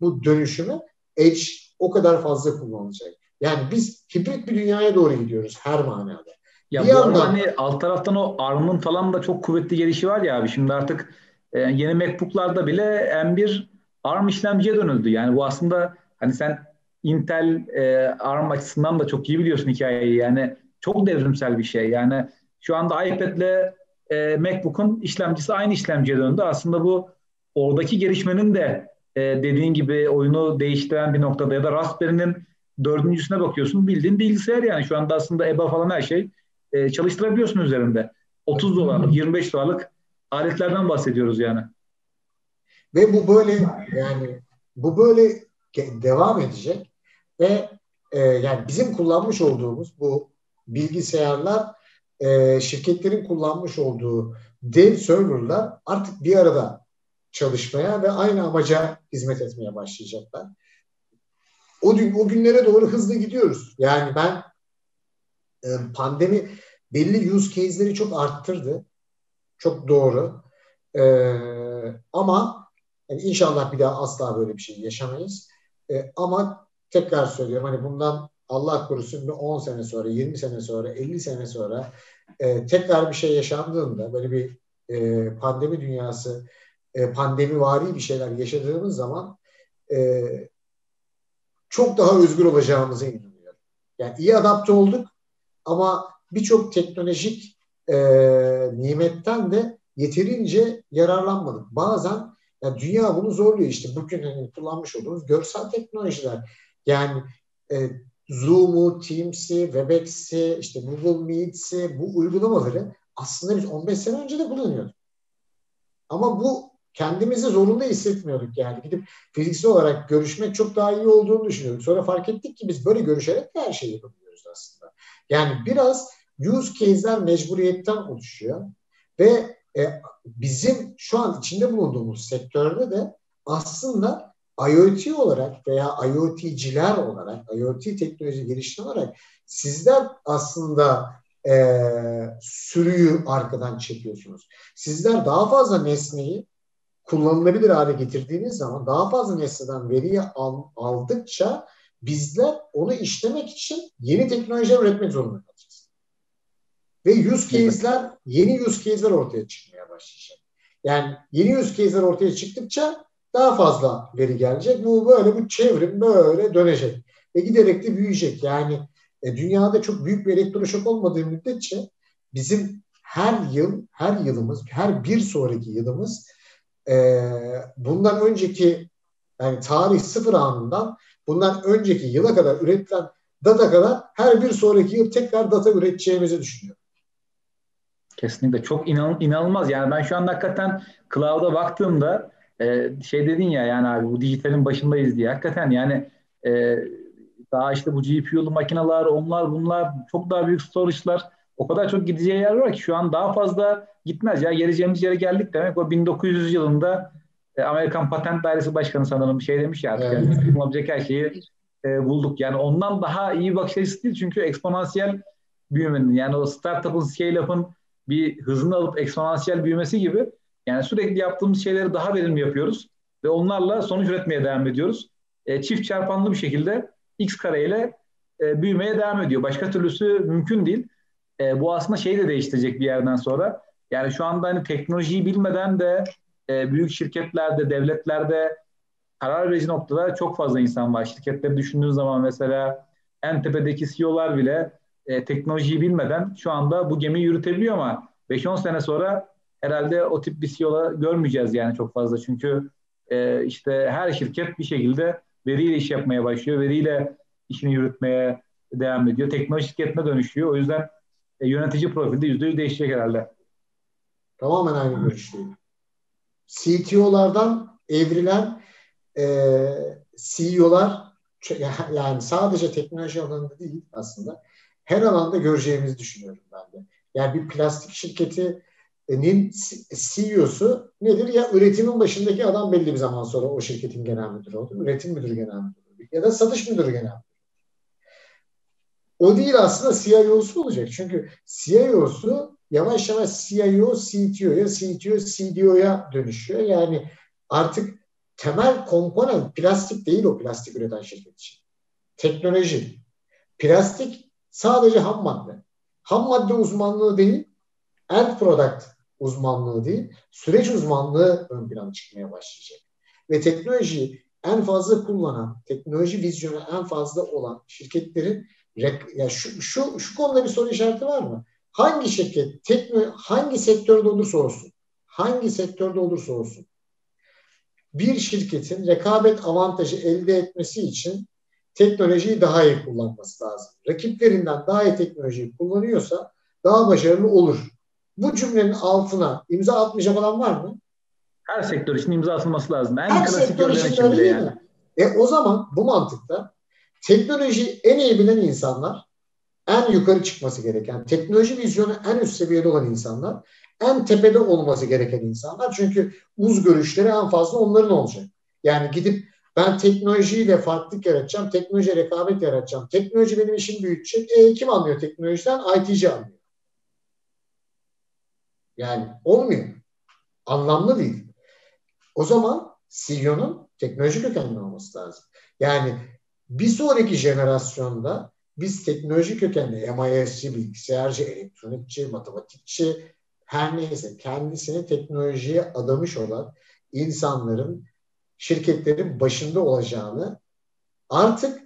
Speaker 2: bu dönüşümü edge o kadar fazla kullanılacak. Yani biz hibrit bir dünyaya doğru gidiyoruz her manada.
Speaker 3: Ya bir bu yandan, hani alt taraftan o ARM'ın falan da çok kuvvetli gelişi var ya abi. Şimdi artık e, yeni MacBook'larda bile M1 ARM işlemciye dönüldü. Yani bu aslında hani sen Intel e, ARM açısından da çok iyi biliyorsun hikayeyi. Yani çok devrimsel bir şey. Yani şu anda iPad'le e, MacBook'un işlemcisi aynı işlemciye döndü. Aslında bu oradaki gelişmenin de e, dediğin gibi oyunu değiştiren bir noktada ya da Raspberry'nin dördüncüsüne bakıyorsun bildiğin bilgisayar yani şu anda aslında EBA falan her şey e, çalıştırabiliyorsun üzerinde. 30 dolarlık 25 dolarlık aletlerden bahsediyoruz yani.
Speaker 2: Ve bu böyle yani bu böyle devam edecek ve e, yani bizim kullanmış olduğumuz bu bilgisayarlar e, şirketlerin kullanmış olduğu dev serverlar artık bir arada çalışmaya ve aynı amaca hizmet etmeye başlayacaklar. O, o günlere doğru hızlı gidiyoruz. Yani ben pandemi belli use case'leri çok arttırdı. Çok doğru. E, ama yani inşallah bir daha asla böyle bir şey yaşamayız. E, ama tekrar söylüyorum hani bundan Allah korusun bir 10 sene sonra, 20 sene sonra, 50 sene sonra e, tekrar bir şey yaşandığında böyle bir e, pandemi dünyası, e, pandemi vari bir şeyler yaşadığımız zaman e, çok daha özgür olacağımıza inanıyorum. Yani iyi adapte olduk ama birçok teknolojik e, nimetten de yeterince yararlanmadık. Bazen yani dünya bunu zorluyor işte bugün hani kullanmış olduğumuz görsel teknolojiler. Yani e, Zoom'u, Teams'i, Webex'i, işte Google Meet'si bu uygulamaları aslında biz 15 sene önce de kullanıyorduk. Ama bu kendimizi zorunda hissetmiyorduk yani. Gidip fiziksel olarak görüşmek çok daha iyi olduğunu düşünüyorduk. Sonra fark ettik ki biz böyle görüşerek her şeyi yapabiliyoruz. Yani biraz use case'ler mecburiyetten oluşuyor ve e, bizim şu an içinde bulunduğumuz sektörde de aslında IoT olarak veya IoT'ciler olarak, IoT teknoloji geliştirme olarak sizler aslında e, sürüyü arkadan çekiyorsunuz. Sizler daha fazla nesneyi kullanılabilir hale getirdiğiniz zaman daha fazla nesneden veriyi al, aldıkça bizler onu işlemek için yeni teknolojiler üretmek zorunda kalacağız. Ve use case'ler, yeni use case'ler ortaya çıkmaya başlayacak. Yani yeni use case'ler ortaya çıktıkça daha fazla veri gelecek. Bu böyle bu çevrim böyle dönecek. Ve giderek de büyüyecek. Yani e, dünyada çok büyük bir elektroşok olmadığı müddetçe bizim her yıl, her yılımız, her bir sonraki yılımız e, bundan önceki yani tarih sıfır anından bundan önceki yıla kadar üretilen data kadar her bir sonraki yıl tekrar data üreteceğimizi düşünüyorum.
Speaker 3: Kesinlikle çok inan, inanılmaz. Yani ben şu anda hakikaten cloud'a baktığımda e, şey dedin ya yani abi bu dijitalin başındayız diye. Hakikaten yani e, daha işte bu GPU'lu makineler, onlar bunlar çok daha büyük storage'lar o kadar çok gideceği yer var ki şu an daha fazla gitmez ya. Geleceğimiz yere geldik demek. O 1900 yılında Amerikan Patent Dairesi Başkanı sanırım bir şey demiş ya artık. Evet. Yani, olabilecek her şeyi e, bulduk. Yani ondan daha iyi bakış açısı değil. Çünkü eksponansiyel büyümenin yani o startup'ın scale-up'ın bir hızını alıp eksponansiyel büyümesi gibi yani sürekli yaptığımız şeyleri daha verimli yapıyoruz ve onlarla sonuç üretmeye devam ediyoruz. E, çift çarpanlı bir şekilde x kareyle e, büyümeye devam ediyor. Başka türlüsü mümkün değil. E, bu aslında şeyi de değiştirecek bir yerden sonra. Yani şu anda hani teknolojiyi bilmeden de e, büyük şirketlerde, devletlerde karar verici noktada çok fazla insan var. Şirketleri düşündüğün zaman mesela en tepedeki CEO'lar bile e, teknolojiyi bilmeden şu anda bu gemiyi yürütebiliyor ama 5-10 sene sonra herhalde o tip bir CEO görmeyeceğiz yani çok fazla. Çünkü e, işte her şirket bir şekilde veriyle iş yapmaya başlıyor. Veriyle işini yürütmeye devam ediyor. Teknoloji şirketine dönüşüyor. O yüzden e, yönetici profili de yüzde yüz değişecek herhalde.
Speaker 2: Tamamen aynı görüşteyim. CTO'lardan evrilen e, CEO'lar yani sadece teknoloji alanında değil aslında her alanda göreceğimizi düşünüyorum ben de. Yani bir plastik şirketinin CEO'su nedir? Ya üretimin başındaki adam belli bir zaman sonra o şirketin genel müdürü oldu. Üretim müdürü genel müdürü ya da satış müdürü genel müdürü. O değil aslında CIO'su olacak. Çünkü CIO'su yavaş yavaş CIO, CTO'ya, CTO, CDO'ya dönüşüyor. Yani artık temel komponent plastik değil o plastik üreten şirket için. Teknoloji. Plastik sadece ham madde. Ham madde uzmanlığı değil, end product uzmanlığı değil, süreç uzmanlığı ön plana çıkmaya başlayacak. Ve teknolojiyi en fazla kullanan, teknoloji vizyonu en fazla olan şirketlerin ya şu, şu, şu konuda bir soru işareti var mı? Hangi şirket, tekno, hangi sektörde olursa olsun, hangi sektörde olursa olsun bir şirketin rekabet avantajı elde etmesi için teknolojiyi daha iyi kullanması lazım. Rakiplerinden daha iyi teknolojiyi kullanıyorsa daha başarılı olur. Bu cümlenin altına imza atmayacak olan var mı?
Speaker 3: Her sektör için imza atılması lazım. En
Speaker 2: Her sektör için öyle yani. mi? E o zaman bu mantıkta teknoloji en iyi bilen insanlar en yukarı çıkması gereken, teknoloji vizyonu en üst seviyede olan insanlar, en tepede olması gereken insanlar. Çünkü uz görüşleri en fazla onların olacak. Yani gidip ben teknolojiyle farklılık yaratacağım, teknoloji rekabet yaratacağım. Teknoloji benim işim büyütecek. E kim anlıyor teknolojiden? IT'ci anlıyor. Yani olmuyor. Anlamlı değil. O zaman CEO'nun teknoloji kökenli olması lazım. Yani bir sonraki jenerasyonda biz teknoloji kökenli MIS'ci, bilgisayarcı, elektronikçi, matematikçi her neyse kendisini teknolojiye adamış olan insanların şirketlerin başında olacağını artık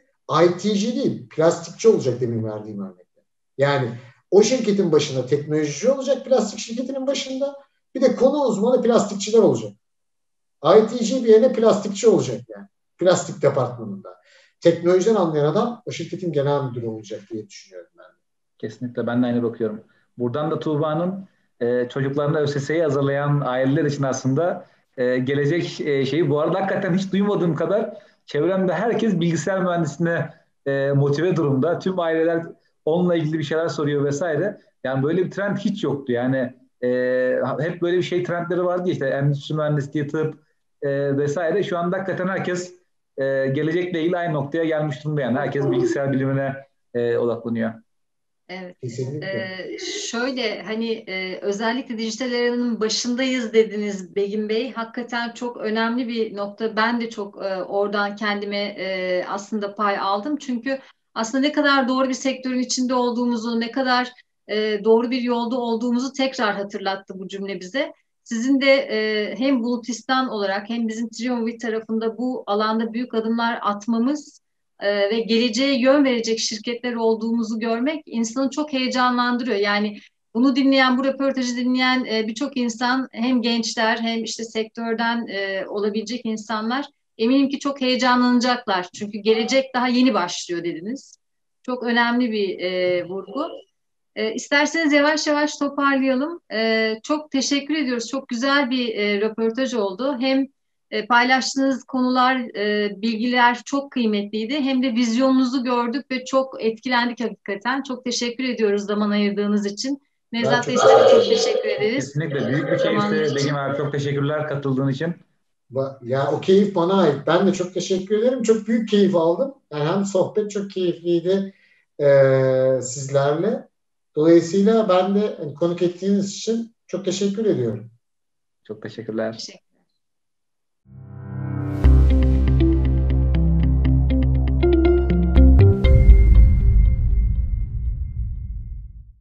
Speaker 2: IT'ci değil plastikçi olacak demin verdiğim örnekte. Yani o şirketin başında teknolojici olacak plastik şirketinin başında bir de konu uzmanı plastikçiler olacak. IT'ci bir yerine plastikçi olacak yani. Plastik departmanında. Teknolojiden anlayan adam o şirketin genel müdürü olacak diye düşünüyorum ben.
Speaker 3: Kesinlikle ben de aynı bakıyorum. Buradan da Tuğba'nın e, çocuklarına ÖSS'yi hazırlayan aileler için aslında e, gelecek e, şeyi. Bu arada hakikaten hiç duymadığım kadar çevremde herkes bilgisayar mühendisliğine e, motive durumda. Tüm aileler onunla ilgili bir şeyler soruyor vesaire. Yani böyle bir trend hiç yoktu. Yani e, hep böyle bir şey trendleri vardı işte endüstri mühendisliği, tıp e, vesaire. Şu anda hakikaten herkes e, gelecekle ilgili aynı noktaya gelmiş durumda yani. Herkes bilgisayar bilimine e, odaklanıyor.
Speaker 1: Evet. Ee, şöyle hani e, özellikle dijital eranın başındayız dediniz Begin Bey. Hakikaten çok önemli bir nokta. Ben de çok e, oradan kendime e, aslında pay aldım. Çünkü aslında ne kadar doğru bir sektörün içinde olduğumuzu, ne kadar e, doğru bir yolda olduğumuzu tekrar hatırlattı bu cümle bize. Sizin de e, hem Bulutistan olarak hem bizim Triumvit tarafında bu alanda büyük adımlar atmamız e, ve geleceğe yön verecek şirketler olduğumuzu görmek insanı çok heyecanlandırıyor. Yani bunu dinleyen, bu röportajı dinleyen e, birçok insan hem gençler hem işte sektörden e, olabilecek insanlar eminim ki çok heyecanlanacaklar. Çünkü gelecek daha yeni başlıyor dediniz. Çok önemli bir e, vurgu. E, isterseniz yavaş yavaş toparlayalım. E, çok teşekkür ediyoruz. Çok güzel bir e, röportaj oldu. Hem e, paylaştığınız konular, e, bilgiler çok kıymetliydi. Hem de vizyonunuzu gördük ve çok etkilendik hakikaten. Çok teşekkür ediyoruz zaman ayırdığınız için. Nevzat Bey size çok teşekkür ederiz.
Speaker 3: Kesinlikle büyük bir keyifti. Begim abi çok teşekkürler katıldığın için.
Speaker 2: Ya o keyif bana ait. Ben de çok teşekkür ederim. Çok büyük keyif aldım. Yani hem sohbet çok keyifliydi e, sizlerle. Dolayısıyla ben de konuk ettiğiniz için çok teşekkür ediyorum.
Speaker 3: Çok teşekkürler.
Speaker 1: Teşekkür